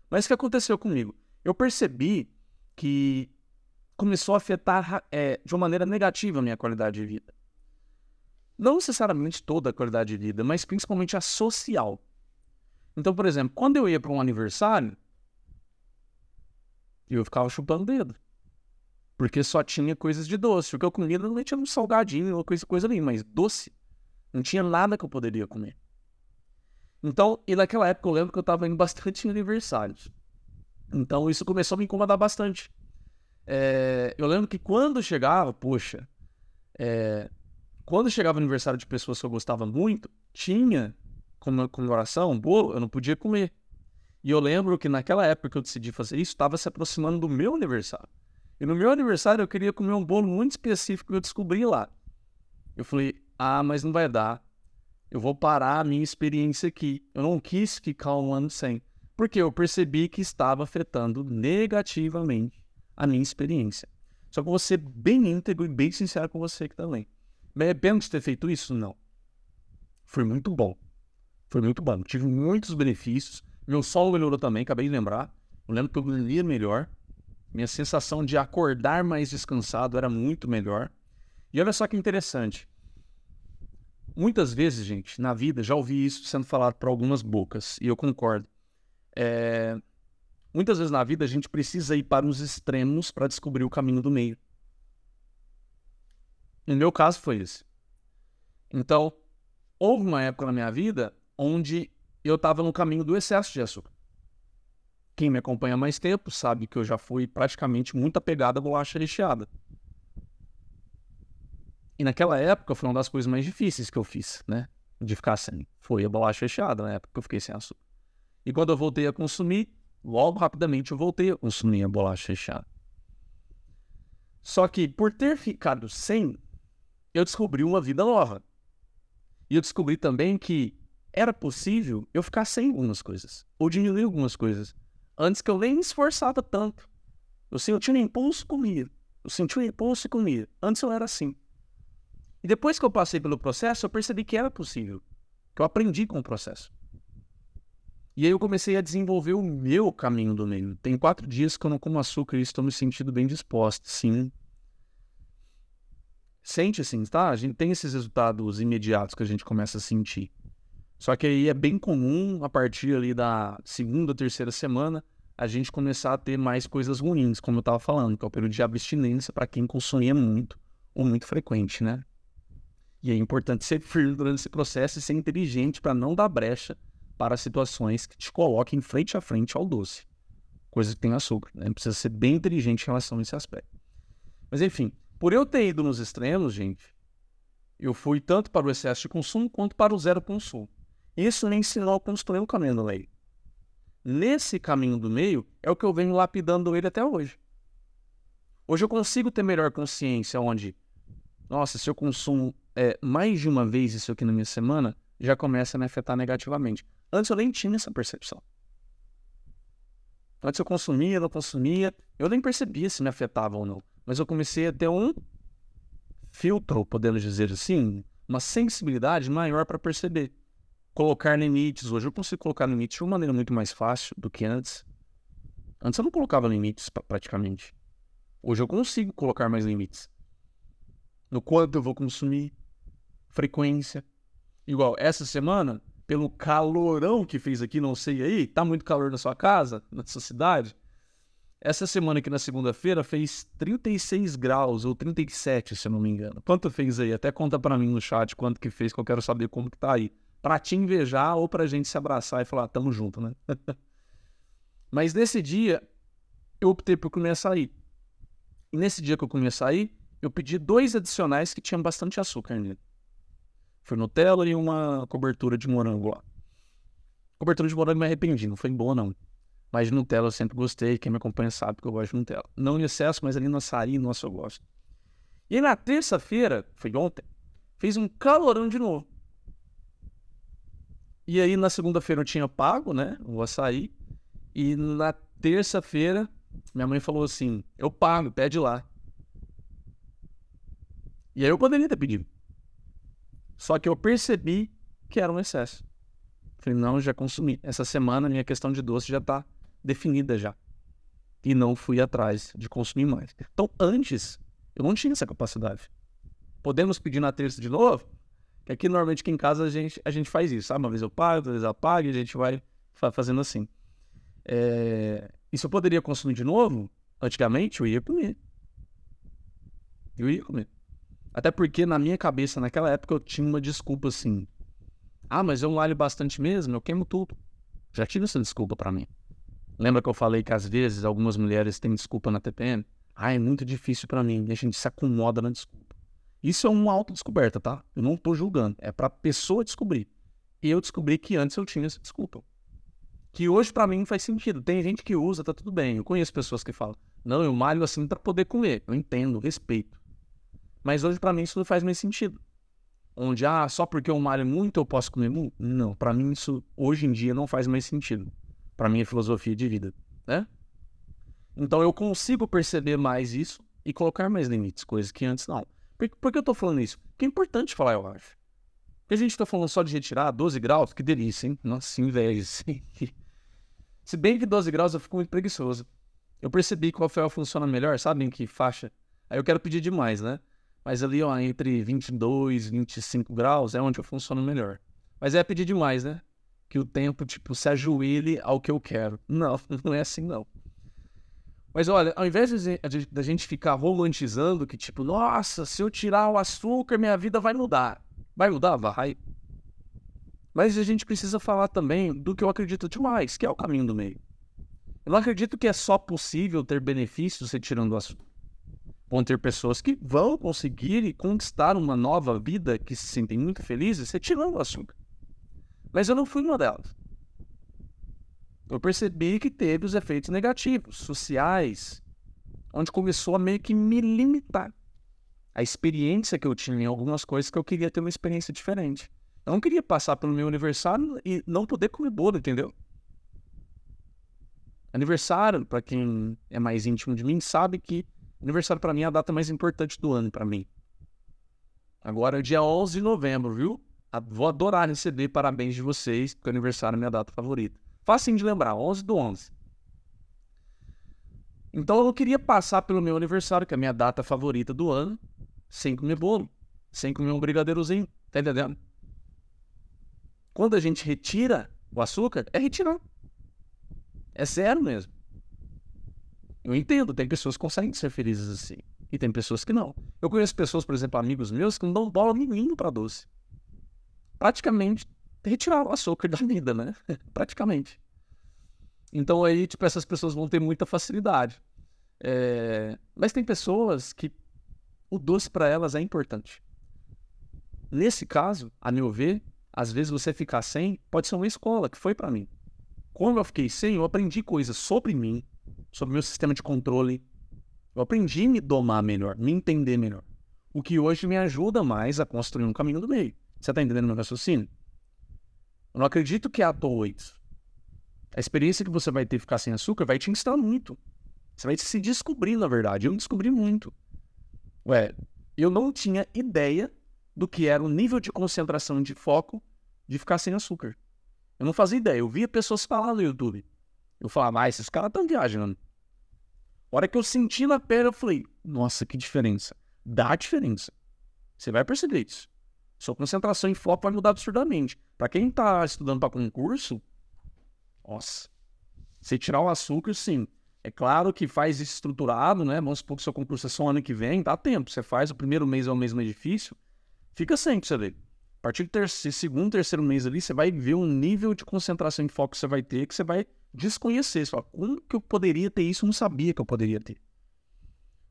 Mas o que aconteceu comigo? Eu percebi que começou a afetar é, de uma maneira negativa a minha qualidade de vida. Não necessariamente toda a qualidade de vida, mas principalmente a social. Então, por exemplo, quando eu ia para um aniversário, eu ficava chupando o dedo. Porque só tinha coisas de doce. O que eu comia não tinha um salgadinho ou coisa, coisa ali, mas doce. Não tinha nada que eu poderia comer. Então, e naquela época eu lembro que eu estava indo bastante em aniversários. Então isso começou a me incomodar bastante. É, eu lembro que quando chegava, poxa, é, quando chegava o aniversário de pessoas que eu gostava muito, tinha como comemoração bolo, eu não podia comer. E eu lembro que naquela época que eu decidi fazer isso, estava se aproximando do meu aniversário. E no meu aniversário eu queria comer um bolo muito específico que eu descobri lá. Eu falei, ah, mas não vai dar. Eu vou parar a minha experiência aqui. Eu não quis ficar um ano sem. Porque eu percebi que estava afetando negativamente a minha experiência. Só que eu vou ser bem íntegro e bem sincero com você aqui também. Me arrependo de ter feito isso? Não. Foi muito bom. Foi muito bom. Tive muitos benefícios. Meu sono melhorou também, acabei de lembrar. Eu lembro que eu melhor. Minha sensação de acordar mais descansado era muito melhor. E olha só que interessante. Muitas vezes, gente, na vida, já ouvi isso sendo falado por algumas bocas, e eu concordo. É... Muitas vezes na vida a gente precisa ir para os extremos para descobrir o caminho do meio. No meu caso foi esse. Então, houve uma época na minha vida onde eu estava no caminho do excesso de açúcar. Quem me acompanha há mais tempo sabe que eu já fui praticamente muito apegado à bolacha recheada. E naquela época foi uma das coisas mais difíceis que eu fiz, né? De ficar sem. Foi a bolacha recheada, na época que eu fiquei sem açúcar. E quando eu voltei a consumir, logo rapidamente eu voltei a consumir a bolacha recheada. Só que por ter ficado sem, eu descobri uma vida nova. E eu descobri também que era possível eu ficar sem algumas coisas, ou diminuir algumas coisas, antes que eu nem me esforçava tanto. Eu senti um impulso comia. Eu senti um impulso e comia. Antes eu era assim. E depois que eu passei pelo processo, eu percebi que era possível. Que eu aprendi com o processo. E aí eu comecei a desenvolver o meu caminho do meio. Tem quatro dias que eu não como açúcar e estou me sentindo bem disposto, sim. Sente assim, tá? A gente tem esses resultados imediatos que a gente começa a sentir. Só que aí é bem comum, a partir ali da segunda, terceira semana, a gente começar a ter mais coisas ruins, como eu estava falando, que é o período de abstinência para quem consumia muito ou muito frequente, né? E é importante ser firme durante esse processo e ser inteligente para não dar brecha para situações que te coloquem frente a frente ao doce. Coisa que tem açúcar, né? Precisa ser bem inteligente em relação a esse aspecto. Mas enfim, por eu ter ido nos extremos, gente, eu fui tanto para o excesso de consumo quanto para o zero consumo. Isso me ensinou a construir o caminho do meio. Nesse caminho do meio é o que eu venho lapidando ele até hoje. Hoje eu consigo ter melhor consciência onde, nossa, se eu consumo é, mais de uma vez isso aqui na minha semana, já começa a me afetar negativamente. Antes eu nem tinha essa percepção. Antes eu consumia, não consumia, eu nem percebia se me afetava ou não. Mas eu comecei a ter um filtro, podemos dizer assim, uma sensibilidade maior para perceber. Colocar limites. Hoje eu consigo colocar limites de uma maneira muito mais fácil do que antes. Antes eu não colocava limites praticamente. Hoje eu consigo colocar mais limites. No quanto eu vou consumir, frequência. Igual essa semana, pelo calorão que fez aqui, não sei aí, tá muito calor na sua casa, na sua cidade. Essa semana aqui na segunda-feira fez 36 graus ou 37, se eu não me engano. Quanto fez aí? Até conta para mim no chat quanto que fez, que eu quero saber como que tá aí. Pra te invejar ou pra gente se abraçar e falar, tamo junto, né? Mas nesse dia, eu optei por comer açaí. E nesse dia que eu comi açaí, eu pedi dois adicionais que tinham bastante açúcar nele. Foi Nutella e uma cobertura de morango lá. Cobertura de morango me arrependi, não foi boa não. Mas de Nutella eu sempre gostei, quem me acompanha sabe que eu gosto de Nutella. Não em excesso, mas ali no açaí, nossa, eu gosto. E aí na terça-feira, foi ontem, fez um calorão de novo. E aí na segunda-feira eu tinha pago, né, o açaí. E na terça-feira, minha mãe falou assim: eu pago, pede lá. E aí eu poderia ter pedido. Só que eu percebi que era um excesso. Falei, não, já consumi. Essa semana minha questão de doce já está definida já. E não fui atrás de consumir mais. Então, antes, eu não tinha essa capacidade. Podemos pedir na terça de novo? Que aqui, normalmente, aqui em casa, a gente, a gente faz isso, sabe? Uma vez eu pago, outra vez eu pago, e a gente vai fazendo assim. É... E se eu poderia consumir de novo, antigamente eu ia comer. Eu ia comer. Até porque na minha cabeça, naquela época, eu tinha uma desculpa assim. Ah, mas eu malho bastante mesmo, eu queimo tudo. Já tive essa desculpa para mim. Lembra que eu falei que às vezes algumas mulheres têm desculpa na TPM? Ah, é muito difícil para mim. E a gente se acomoda na desculpa. Isso é uma autodescoberta, tá? Eu não tô julgando. É pra pessoa descobrir. E eu descobri que antes eu tinha essa desculpa que hoje para mim faz sentido. Tem gente que usa, tá tudo bem. Eu conheço pessoas que falam: "Não, eu malho assim para poder comer". Eu entendo, respeito. Mas hoje para mim isso não faz mais sentido. Onde ah, só porque eu malho muito eu posso comer muito? Não, para mim isso hoje em dia não faz mais sentido. Para minha filosofia de vida, né? Então eu consigo perceber mais isso e colocar mais limites, coisas que antes não. Por, por que eu tô falando isso? Porque é importante falar, eu acho. Porque a gente tá falando só de retirar 12 graus, que delícia, hein? Nossa, inveja. Se bem que 12 graus eu fico muito preguiçoso. Eu percebi que o Rafael funciona melhor, sabe em que faixa? Aí eu quero pedir demais, né? Mas ali, ó, entre 22 e 25 graus é onde eu funciono melhor. Mas é pedir demais, né? Que o tempo, tipo, se ajoelhe ao que eu quero. Não, não é assim, não. Mas olha, ao invés da gente ficar romantizando que, tipo, nossa, se eu tirar o açúcar, minha vida vai mudar. Vai mudar? Vai. Mas a gente precisa falar também do que eu acredito demais, que é o caminho do meio. Eu não acredito que é só possível ter benefícios retirando o açúcar. Vão ter pessoas que vão conseguir conquistar uma nova vida, que se sentem muito felizes, retirando o açúcar. Mas eu não fui uma delas. Eu percebi que teve os efeitos negativos, sociais, onde começou a meio que me limitar. A experiência que eu tinha em algumas coisas que eu queria ter uma experiência diferente. Eu não queria passar pelo meu aniversário e não poder comer bolo, entendeu? Aniversário, para quem é mais íntimo de mim, sabe que aniversário para mim é a data mais importante do ano para mim. Agora é dia 11 de novembro, viu? Vou adorar receber parabéns de vocês, porque aniversário é minha data favorita. Facinho de lembrar, 11 do 11. Então eu queria passar pelo meu aniversário, que é a minha data favorita do ano, sem comer bolo, sem comer um brigadeirozinho, tá entendendo? Quando a gente retira o açúcar, é retirar. É zero mesmo. Eu entendo, tem pessoas que conseguem ser felizes assim. E tem pessoas que não. Eu conheço pessoas, por exemplo, amigos meus, que não dão bola nenhuma para doce. Praticamente retiraram o açúcar da vida, né? Praticamente. Então aí, tipo, essas pessoas vão ter muita facilidade. É... Mas tem pessoas que o doce para elas é importante. Nesse caso, a meu ver, às vezes você ficar sem pode ser uma escola, que foi para mim. Quando eu fiquei sem, eu aprendi coisas sobre mim, sobre meu sistema de controle, Eu aprendi a me domar melhor, me entender melhor. O que hoje me ajuda mais a construir um caminho do meio. Você tá entendendo meu raciocínio? Eu não acredito que é à toa isso. A experiência que você vai ter ficar sem açúcar vai te ensinar muito. Você vai se descobrir, na verdade. Eu me descobri muito. Ué, eu não tinha ideia do que era o nível de concentração de foco de ficar sem açúcar. Eu não fazia ideia. Eu via pessoas falar no YouTube. Eu falava, ah, esses caras estão viajando. A hora que eu senti na pele, eu falei, nossa, que diferença. Dá diferença. Você vai perceber isso. Sua concentração e foco vai mudar absurdamente. Para quem está estudando para concurso, nossa, você tirar o açúcar, sim. É claro que faz isso estruturado, né? Vamos supor que seu concurso é só ano que vem, dá tempo. Você faz, o primeiro mês é o mês mais difícil, fica sem pra você ver. A partir do terceiro, segundo, terceiro mês ali, você vai ver um nível de concentração e foco que você vai ter, que você vai desconhecer. Fala, como que eu poderia ter isso? Eu não sabia que eu poderia ter.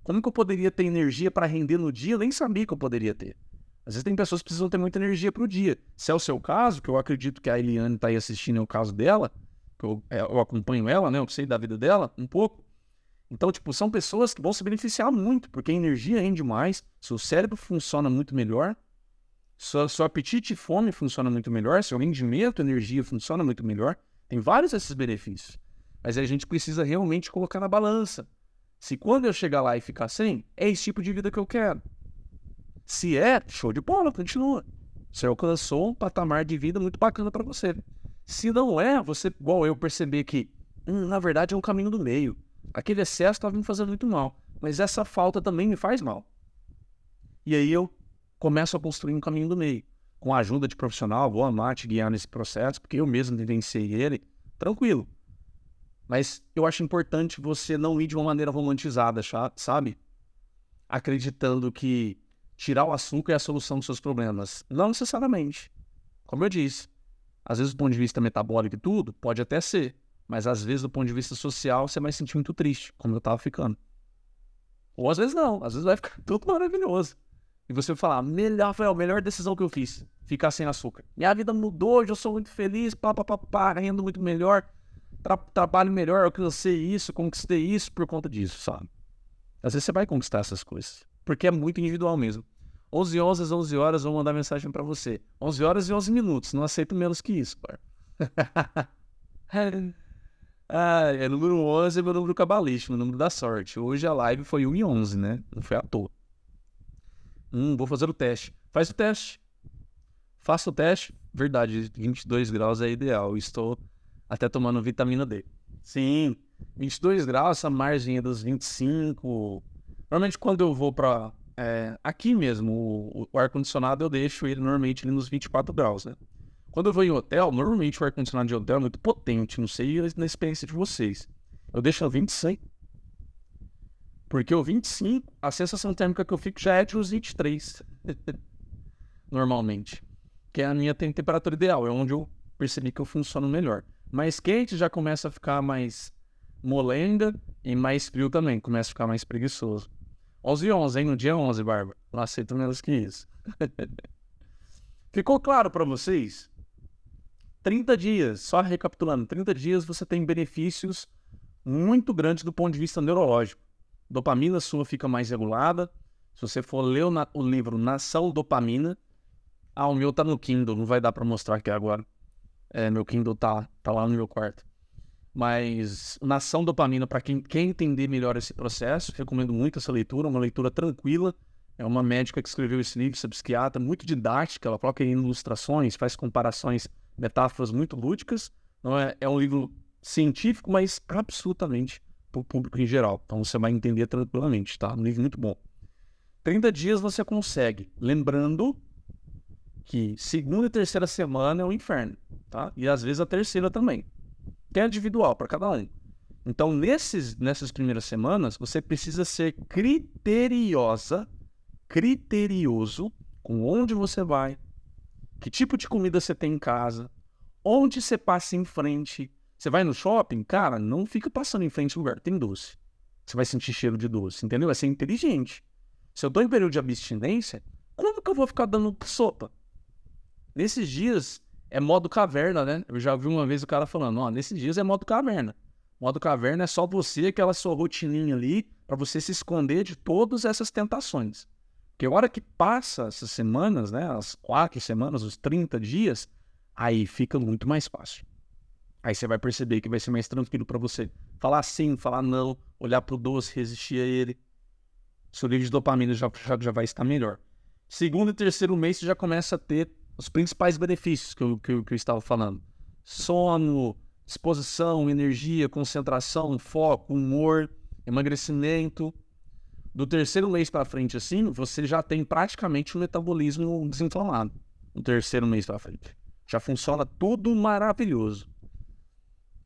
Como que eu poderia ter energia para render no dia? Eu nem sabia que eu poderia ter. Às vezes tem pessoas que precisam ter muita energia para o dia. Se é o seu caso, que eu acredito que a Eliane está aí assistindo, é o caso dela, que eu, é, eu acompanho ela, né? Eu sei da vida dela um pouco. Então, tipo, são pessoas que vão se beneficiar muito, porque a energia rende mais, seu cérebro funciona muito melhor, seu, seu apetite e fome funciona muito melhor, seu rendimento, energia funciona muito melhor. Tem vários desses benefícios. Mas a gente precisa realmente colocar na balança. Se quando eu chegar lá e ficar sem, é esse tipo de vida que eu quero. Se é, show de bola, continua. Você alcançou um patamar de vida muito bacana para você. Se não é, você, igual eu, perceber que, hum, na verdade, é um caminho do meio. Aquele excesso estava me fazendo muito mal. Mas essa falta também me faz mal. E aí eu começo a construir um caminho do meio. Com a ajuda de profissional, vou amar te guiar nesse processo, porque eu mesmo vivenciei ele, tranquilo. Mas eu acho importante você não ir de uma maneira romantizada, sabe? Acreditando que tirar o açúcar é a solução dos seus problemas. Não necessariamente. Como eu disse, às vezes do ponto de vista metabólico e tudo, pode até ser. Mas às vezes do ponto de vista social, você vai se sentir muito triste, como eu tava ficando. Ou às vezes não, às vezes vai ficar tudo maravilhoso. E você falar, melhor, a melhor decisão que eu fiz, ficar sem açúcar. Minha vida mudou, hoje eu sou muito feliz, pá, pá, pá, pá rendo muito melhor, tra trabalho melhor, alcancei isso, conquistei isso por conta disso, sabe? Às vezes você vai conquistar essas coisas, porque é muito individual mesmo. 11 11 às 11 horas, vou mandar mensagem para você. 11 horas e 11 minutos, não aceito menos que isso, pai. ah, é número 11 é meu número cabalístico, meu número da sorte. Hoje a live foi 1 e 11, né? Não foi à toa. Hum, vou fazer o teste. Faz o teste. Faça o teste. Verdade, 22 graus é ideal. Estou até tomando vitamina D. Sim, 22 graus, essa margem é dos 25. Normalmente quando eu vou para é, aqui mesmo, o, o ar-condicionado eu deixo ele normalmente ali nos 24 graus, né? Quando eu vou em hotel, normalmente o ar-condicionado de hotel é muito potente, não sei na experiência de vocês. Eu deixo a 26. Porque o 25, a sensação térmica que eu fico já é de uns 23. normalmente. Que é a minha temperatura ideal, é onde eu percebi que eu funciono melhor. Mais quente já começa a ficar mais molenga e mais frio também, começa a ficar mais preguiçoso. 11 e 11, hein? No dia 11, Bárbara. Não aceito menos que isso. Ficou claro para vocês? 30 dias, só recapitulando, 30 dias você tem benefícios muito grandes do ponto de vista neurológico. Dopamina sua fica mais regulada. Se você for ler o, o livro Nação Dopamina, ah, o meu tá no Kindle, não vai dar para mostrar aqui agora. É, meu Kindle tá, tá lá no meu quarto. Mas Nação Dopamina, para quem quer entender melhor esse processo, recomendo muito essa leitura, uma leitura tranquila. É uma médica que escreveu esse livro, essa psiquiatra, muito didática, ela coloca em ilustrações, faz comparações, metáforas muito lúdicas. Não é, é um livro científico, mas absolutamente para o público em geral. Então você vai entender tranquilamente, tá? Um livro muito bom. 30 dias você consegue. Lembrando que segunda e terceira semana é o inferno, tá? E às vezes a terceira também que é individual para cada um. Então, nesses, nessas primeiras semanas, você precisa ser criteriosa, criterioso com onde você vai, que tipo de comida você tem em casa, onde você passa em frente. Você vai no shopping, cara, não fica passando em frente ao lugar, tem doce. Você vai sentir cheiro de doce, entendeu? É ser inteligente. Se eu tô em período de abstinência, como que eu vou ficar dando sopa? Nesses dias, é modo caverna, né? Eu já vi uma vez o cara falando, ó, nesses dias é modo caverna. Modo caverna é só você, aquela sua rotininha ali, para você se esconder de todas essas tentações. Porque a hora que passa essas semanas, né, as quatro semanas, os 30 dias, aí fica muito mais fácil. Aí você vai perceber que vai ser mais tranquilo para você falar sim, falar não, olhar para o doce, resistir a ele. Seu nível de dopamina já, já, já vai estar melhor. Segundo e terceiro mês, você já começa a ter os principais benefícios que eu, que eu, que eu estava falando: sono, disposição, energia, concentração, foco, humor, emagrecimento. Do terceiro mês para frente, assim, você já tem praticamente um metabolismo desinflamado. No terceiro mês para frente. Já funciona tudo maravilhoso.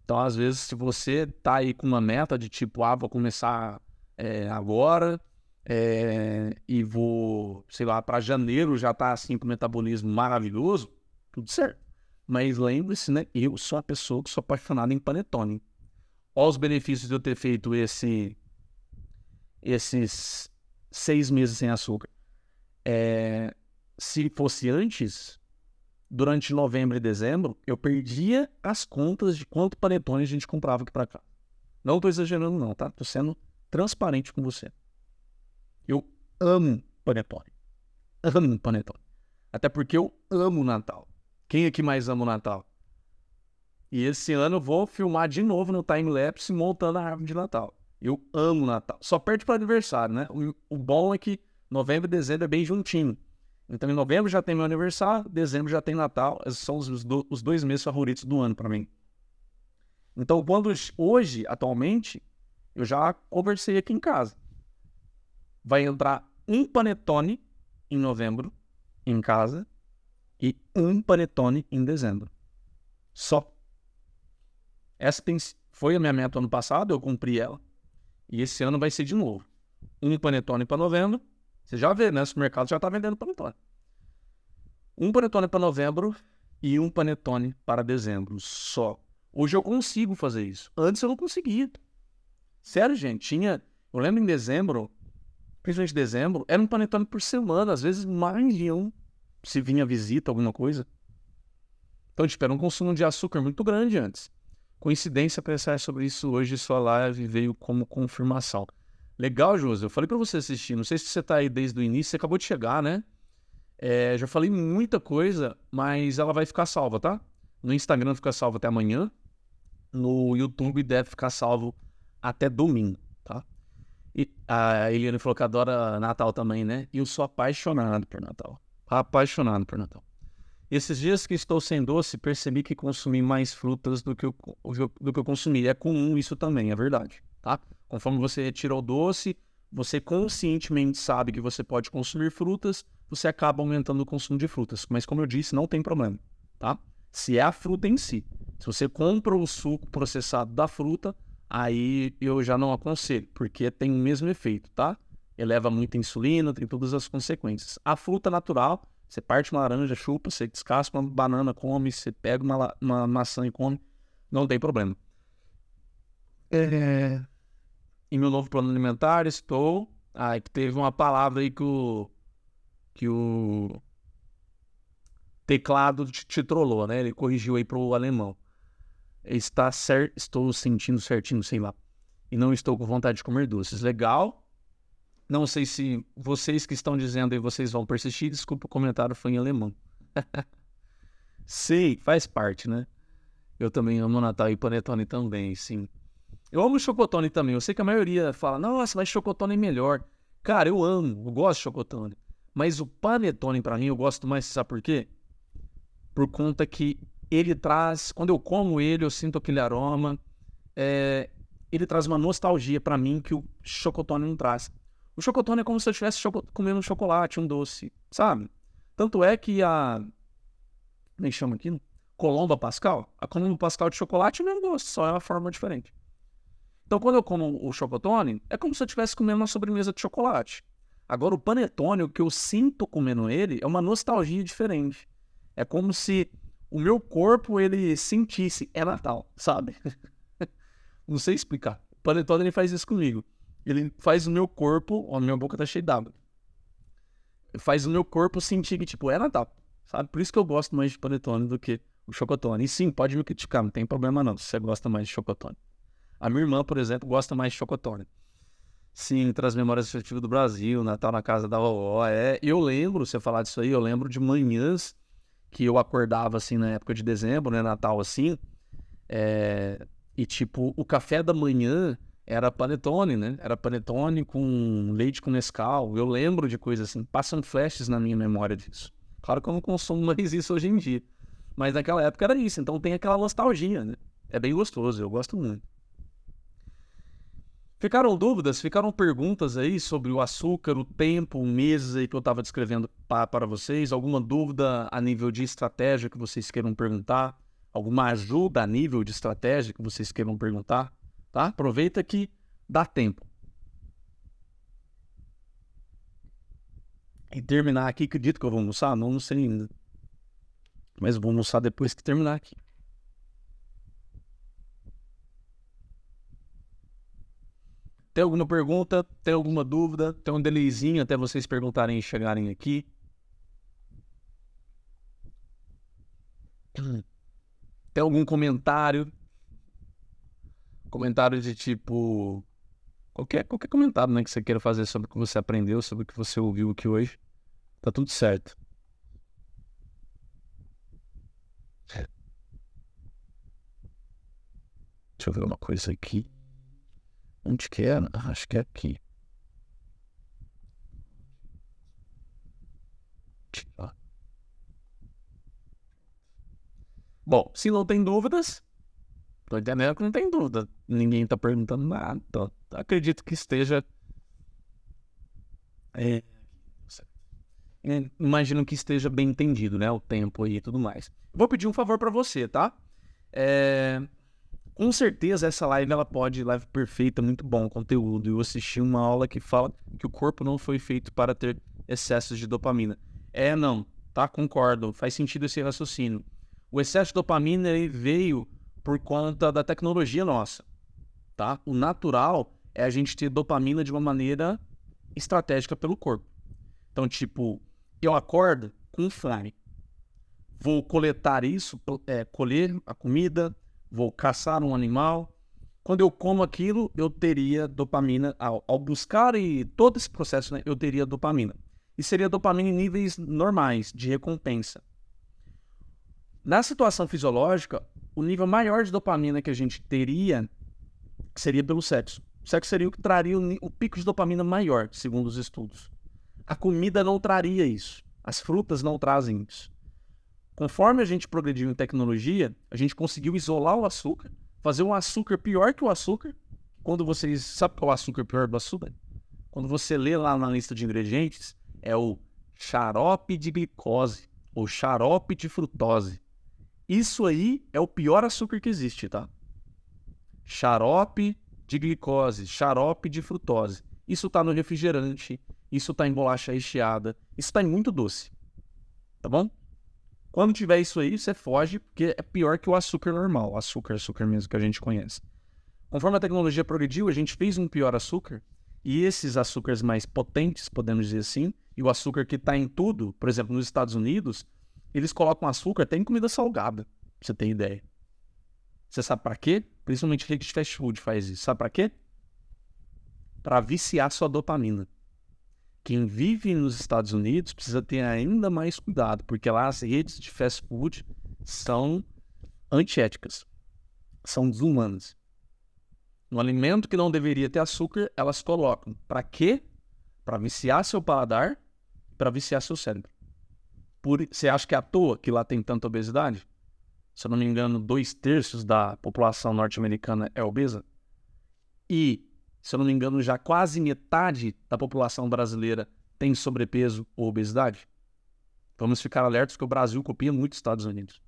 Então, às vezes, se você tá aí com uma meta de tipo, ah, vou começar é, agora é, e vou, sei lá, para janeiro já tá assim com metabolismo maravilhoso, tudo certo. Mas lembre-se, né? Eu sou uma pessoa que sou apaixonada em panetone. Olha os benefícios de eu ter feito esse, esses seis meses sem açúcar. É, se fosse antes, durante novembro e dezembro, eu perdia as contas de quanto panetone a gente comprava aqui para cá. Não estou exagerando, não, tá? Tô sendo transparente com você. Eu amo panetone. Amo panetone. Até porque eu amo Natal. Quem aqui mais ama o Natal? E esse ano eu vou filmar de novo no time-lapse montando a árvore de Natal. Eu amo Natal. Só perde para aniversário, né? O, bom é que novembro e dezembro é bem juntinho. Então, em novembro já tem meu aniversário, dezembro já tem Natal. Esses são os, os dois meses favoritos do ano para mim. Então, quando hoje, atualmente, eu já conversei aqui em casa. Vai entrar um panetone em novembro em casa e um panetone em dezembro. Só. Essa tem, foi a minha meta ano passado, eu cumpri ela. E esse ano vai ser de novo. Um panetone para novembro. Você já vê, né? O supermercado já está vendendo panetone. Um panetone para novembro e um panetone para dezembro. Só. Hoje eu consigo fazer isso. Antes eu não conseguia. Sério, gente. Tinha. Eu lembro em dezembro, principalmente em dezembro, era um panetone por semana, às vezes mais de um. Se vinha visita, alguma coisa. Então, tipo, era um consumo de açúcar muito grande antes. Coincidência pensar sobre isso hoje, sua live veio como confirmação. Legal, José. Eu falei para você assistir. Não sei se você tá aí desde o início, você acabou de chegar, né? É, já falei muita coisa, mas ela vai ficar salva, tá? No Instagram fica salvo até amanhã. No YouTube deve ficar salvo até domingo, tá? E a Eliane falou que adora Natal também, né? E eu sou apaixonado por Natal. Apaixonado por Natal. Esses dias que estou sem doce, percebi que consumi mais frutas do que eu, do que eu consumi. É comum isso também, é verdade, tá? Conforme você retira o doce, você conscientemente sabe que você pode consumir frutas, você acaba aumentando o consumo de frutas. Mas como eu disse, não tem problema, tá? Se é a fruta em si. Se você compra o suco processado da fruta, aí eu já não aconselho, porque tem o mesmo efeito, tá? Eleva muita insulina, tem todas as consequências. A fruta natural, você parte uma laranja, chupa, você descasca uma banana, come, você pega uma, uma maçã e come, não tem problema. É... Em meu novo plano alimentar, estou. Ah, que teve uma palavra aí que o. que o. Teclado te trollou, né? Ele corrigiu aí pro alemão. Está certo, estou sentindo certinho, sei lá. E não estou com vontade de comer doces. Legal, não sei se vocês que estão dizendo aí vocês vão persistir. Desculpa, o comentário foi em alemão. sei, faz parte, né? Eu também amo Natal e Panetone também, sim. Eu amo Chocotone também. Eu sei que a maioria fala, nossa, mas Chocotone é melhor. Cara, eu amo, eu gosto de Chocotone. Mas o Panetone, para mim, eu gosto mais, sabe por quê? Por conta que ele traz, quando eu como ele, eu sinto aquele aroma. É, ele traz uma nostalgia para mim que o Chocotone não traz. O chocotone é como se eu estivesse comendo um chocolate, um doce, sabe? Tanto é que a. Nem é chama aqui? Colomba Pascal. A Colomba Pascal de chocolate é um doce, só é uma forma diferente. Então, quando eu como o chocotone, é como se eu estivesse comendo uma sobremesa de chocolate. Agora, o panetone, o que eu sinto comendo ele, é uma nostalgia diferente. É como se o meu corpo, ele sentisse, é Natal, sabe? não sei explicar. O panetone, ele faz isso comigo ele faz o meu corpo, ó, minha boca tá cheia d'água. Faz o meu corpo sentir que, tipo, é Natal, sabe? Por isso que eu gosto mais de panetone do que o chocotone. E sim, pode me criticar, não tem problema não, se você gosta mais de chocotone. A minha irmã, por exemplo, gosta mais de chocotone. Sim, traz memórias afetivas do Brasil, Natal na casa da vovó. É, eu lembro, você falar disso aí, eu lembro de manhãs que eu acordava assim na época de dezembro, né, Natal assim, é, e tipo, o café da manhã era panetone, né? Era panetone com leite com Nescau. Eu lembro de coisas assim, passam flashes na minha memória disso. Claro que eu não consumo mais isso hoje em dia, mas naquela época era isso, então tem aquela nostalgia, né? É bem gostoso, eu gosto muito. Ficaram dúvidas, ficaram perguntas aí sobre o açúcar, o tempo, meses aí que eu estava descrevendo para vocês? Alguma dúvida a nível de estratégia que vocês queiram perguntar? Alguma ajuda a nível de estratégia que vocês queiram perguntar? Tá? Aproveita que dá tempo. E terminar aqui, acredito que eu vou almoçar? Não, não sei ainda. Mas vou almoçar depois que terminar aqui. Tem alguma pergunta? Tem alguma dúvida? Tem um delayzinho até vocês perguntarem e chegarem aqui. Tem algum comentário? Comentário de tipo. Qualquer, qualquer comentário né, que você queira fazer sobre o que você aprendeu, sobre o que você ouviu aqui hoje. Tá tudo certo. Deixa eu ver uma coisa aqui. Onde que era? Ah, acho que é aqui. Bom, se não tem dúvidas, tô entendendo que não tem dúvida. Ninguém tá perguntando nada. Acredito que esteja. É... É, imagino que esteja bem entendido, né? O tempo e tudo mais. Vou pedir um favor para você, tá? É... Com certeza essa live ela pode, live perfeita, muito bom conteúdo. Eu assisti uma aula que fala que o corpo não foi feito para ter excessos de dopamina. É, não, tá? Concordo, faz sentido esse raciocínio. O excesso de dopamina ele veio por conta da tecnologia nossa, tá? O natural é a gente ter dopamina de uma maneira estratégica pelo corpo. Então, tipo, eu acordo com fome. Vou coletar isso, é, colher a comida, vou caçar um animal. Quando eu como aquilo, eu teria dopamina. Ao, ao buscar e todo esse processo, né, eu teria dopamina. E seria dopamina em níveis normais, de recompensa. Na situação fisiológica, o nível maior de dopamina que a gente teria seria pelo sexo. O sexo seria o que traria o, o pico de dopamina maior, segundo os estudos. A comida não traria isso. As frutas não trazem isso. Conforme a gente progrediu em tecnologia, a gente conseguiu isolar o açúcar, fazer um açúcar pior que o açúcar. Quando vocês. Sabe qual é o açúcar pior do açúcar? Quando você lê lá na lista de ingredientes, é o xarope de glicose ou xarope de frutose. Isso aí é o pior açúcar que existe, tá? Xarope de glicose, xarope de frutose. Isso tá no refrigerante, isso tá em bolacha recheada, isso tá em muito doce. Tá bom? Quando tiver isso aí, você foge, porque é pior que o açúcar normal. O açúcar, açúcar mesmo que a gente conhece. Conforme a tecnologia progrediu, a gente fez um pior açúcar. E esses açúcares mais potentes, podemos dizer assim, e o açúcar que está em tudo, por exemplo, nos Estados Unidos, eles colocam açúcar até em comida salgada, pra você ter ideia. Você sabe para quê? Principalmente de fast food faz isso. Sabe para quê? Para viciar sua dopamina quem vive nos Estados Unidos precisa ter ainda mais cuidado, porque lá as redes de fast food são antiéticas, são desumanas. No alimento que não deveria ter açúcar, elas colocam. Para quê? Para viciar seu paladar, para viciar seu cérebro. Por, você acha que é à toa que lá tem tanta obesidade? Se eu não me engano, dois terços da população norte-americana é obesa. E se eu não me engano, já quase metade da população brasileira tem sobrepeso ou obesidade. Vamos ficar alertos que o Brasil copia muito os Estados Unidos.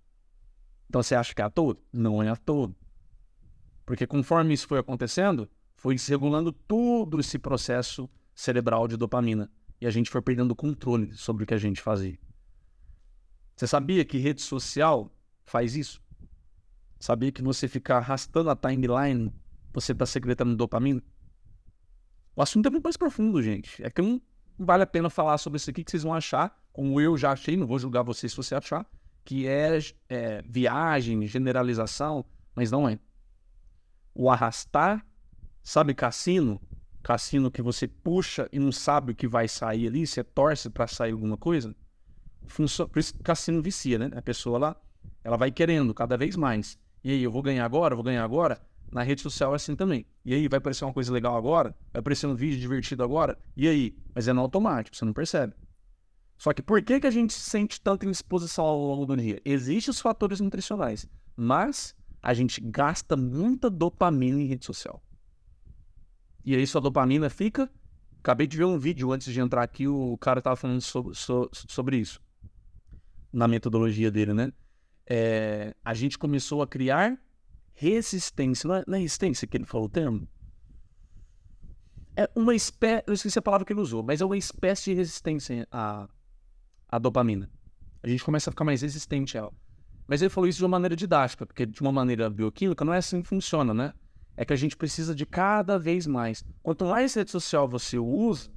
Então você acha que é à toa? Não é à toa. Porque conforme isso foi acontecendo, foi se regulando todo esse processo cerebral de dopamina. E a gente foi perdendo controle sobre o que a gente fazia. Você sabia que rede social faz isso? Sabia que você ficar arrastando a timeline, você está secretando dopamina? O assunto é muito mais profundo, gente. É que não vale a pena falar sobre isso aqui, que vocês vão achar, como eu já achei, não vou julgar vocês se você achar, que é, é viagem, generalização, mas não é. O arrastar, sabe cassino? cassino que você puxa e não sabe o que vai sair ali, você torce para sair alguma coisa. Por isso que cassino vicia, né? A pessoa lá, ela vai querendo cada vez mais. E aí, eu vou ganhar agora, vou ganhar agora. Na rede social é assim também. E aí, vai aparecer uma coisa legal agora? Vai aparecer um vídeo divertido agora? E aí? Mas é no automático, você não percebe. Só que por que, que a gente sente tanta indisposição ao longo do dia? Existem os fatores nutricionais, mas a gente gasta muita dopamina em rede social. E aí sua dopamina fica. Acabei de ver um vídeo antes de entrar aqui, o cara tava falando sobre, sobre isso. Na metodologia dele, né? É, a gente começou a criar resistência. Não é, não é resistência que ele falou o termo? É uma espécie. Eu esqueci a palavra que ele usou, mas é uma espécie de resistência à, à dopamina. A gente começa a ficar mais resistente a ela. Mas ele falou isso de uma maneira didática, porque de uma maneira bioquímica não é assim que funciona, né? É que a gente precisa de cada vez mais. Quanto mais rede social você usa,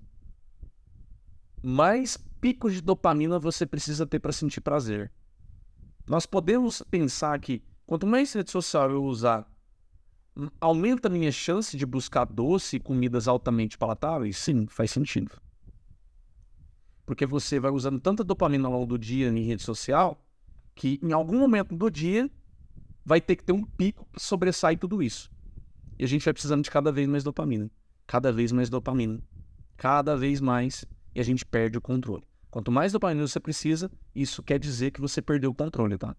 mais picos de dopamina você precisa ter para sentir prazer. Nós podemos pensar que quanto mais rede social eu usar, hum, aumenta a minha chance de buscar doce e comidas altamente palatáveis? Sim, faz sentido. Porque você vai usando tanta dopamina ao longo do dia em rede social que em algum momento do dia vai ter que ter um pico que sobressai tudo isso. E a gente vai precisando de cada vez mais dopamina. Cada vez mais dopamina. Cada vez mais. E a gente perde o controle. Quanto mais dopamina você precisa, isso quer dizer que você perdeu o controle, tá?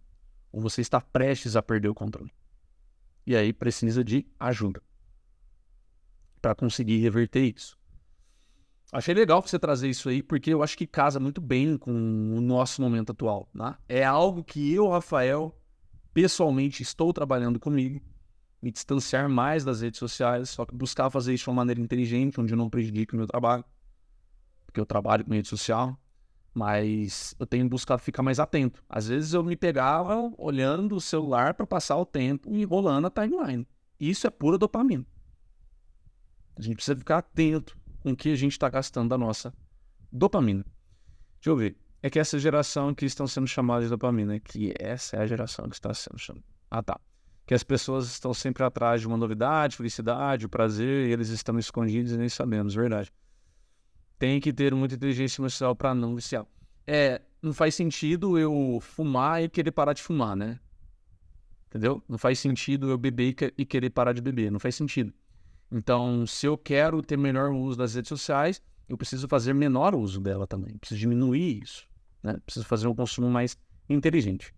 Ou você está prestes a perder o controle. E aí precisa de ajuda para conseguir reverter isso. Achei legal você trazer isso aí, porque eu acho que casa muito bem com o nosso momento atual. Né? É algo que eu, Rafael, pessoalmente estou trabalhando comigo, me distanciar mais das redes sociais, só que buscar fazer isso de uma maneira inteligente, onde eu não prejudique o meu trabalho, porque eu trabalho com rede social, mas eu tenho buscado ficar mais atento. Às vezes eu me pegava olhando o celular para passar o tempo e rolando a timeline. Isso é pura dopamina. A gente precisa ficar atento com que a gente está gastando da nossa dopamina. Deixa eu ver. É que essa geração que estão sendo chamadas de dopamina, que essa é a geração que está sendo chamada. Ah, tá. Que as pessoas estão sempre atrás de uma novidade, felicidade, o prazer, e eles estão escondidos e nem sabemos, verdade. Tem que ter muita inteligência emocional para não viciar. É, não faz sentido eu fumar e querer parar de fumar, né? Entendeu? Não faz sentido eu beber e querer parar de beber. Não faz sentido. Então, se eu quero ter melhor uso das redes sociais, eu preciso fazer menor uso dela também. Preciso diminuir isso. Né? Preciso fazer um consumo mais inteligente.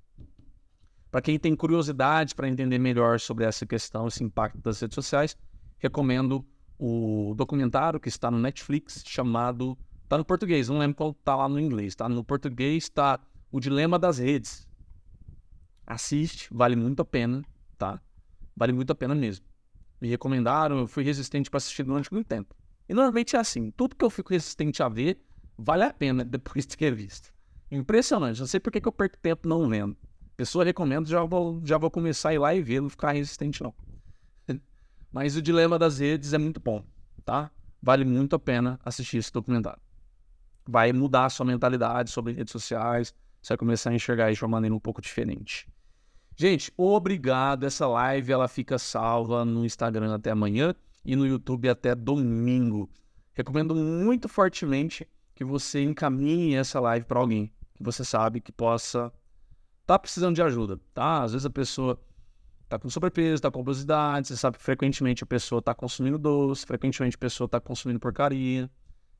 Para quem tem curiosidade para entender melhor sobre essa questão, esse impacto das redes sociais, recomendo o documentário que está no Netflix chamado. Está no português, não lembro qual está lá no inglês. Tá? No português está O Dilema das Redes. Assiste, vale muito a pena, tá? Vale muito a pena mesmo me recomendaram, eu fui resistente para assistir durante muito tempo. E normalmente é assim, tudo que eu fico resistente a ver, vale a pena depois de ter visto. Impressionante, não sei por que, eu perco tempo não vendo. Pessoa recomenda, já vou, já vou começar a ir lá e ver, não ficar resistente não. Mas o Dilema das Redes é muito bom, tá? Vale muito a pena assistir esse documentário. Vai mudar a sua mentalidade sobre redes sociais, você vai começar a enxergar isso de uma maneira um pouco diferente. Gente, obrigado. Essa live ela fica salva no Instagram até amanhã e no YouTube até domingo. Recomendo muito fortemente que você encaminhe essa live para alguém que você sabe que possa tá precisando de ajuda, tá? Às vezes a pessoa tá com sobrepeso, tá com obesidade, você sabe que frequentemente a pessoa tá consumindo doce, frequentemente a pessoa tá consumindo porcaria.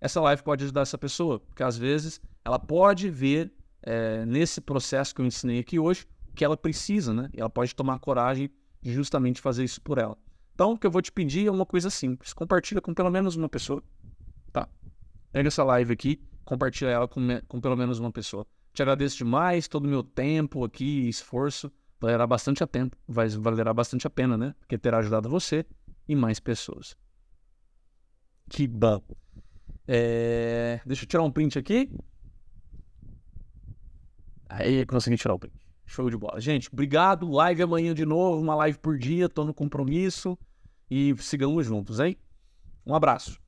Essa live pode ajudar essa pessoa, porque às vezes ela pode ver é, nesse processo que eu ensinei aqui hoje que ela precisa, né? E ela pode tomar coragem de justamente fazer isso por ela. Então, o que eu vou te pedir é uma coisa simples. Compartilha com pelo menos uma pessoa, tá? Pega essa live aqui, compartilha ela com, com pelo menos uma pessoa. Te agradeço demais todo o meu tempo aqui, esforço. Valerá bastante a tempo, vai, valerá bastante a pena, né? Porque terá ajudado você e mais pessoas. Que bom. É... Deixa eu tirar um print aqui. Aí consegui tirar o print. Show de bola. Gente, obrigado. Live amanhã de novo, uma live por dia. Tô no compromisso. E sigamos juntos, hein? Um abraço.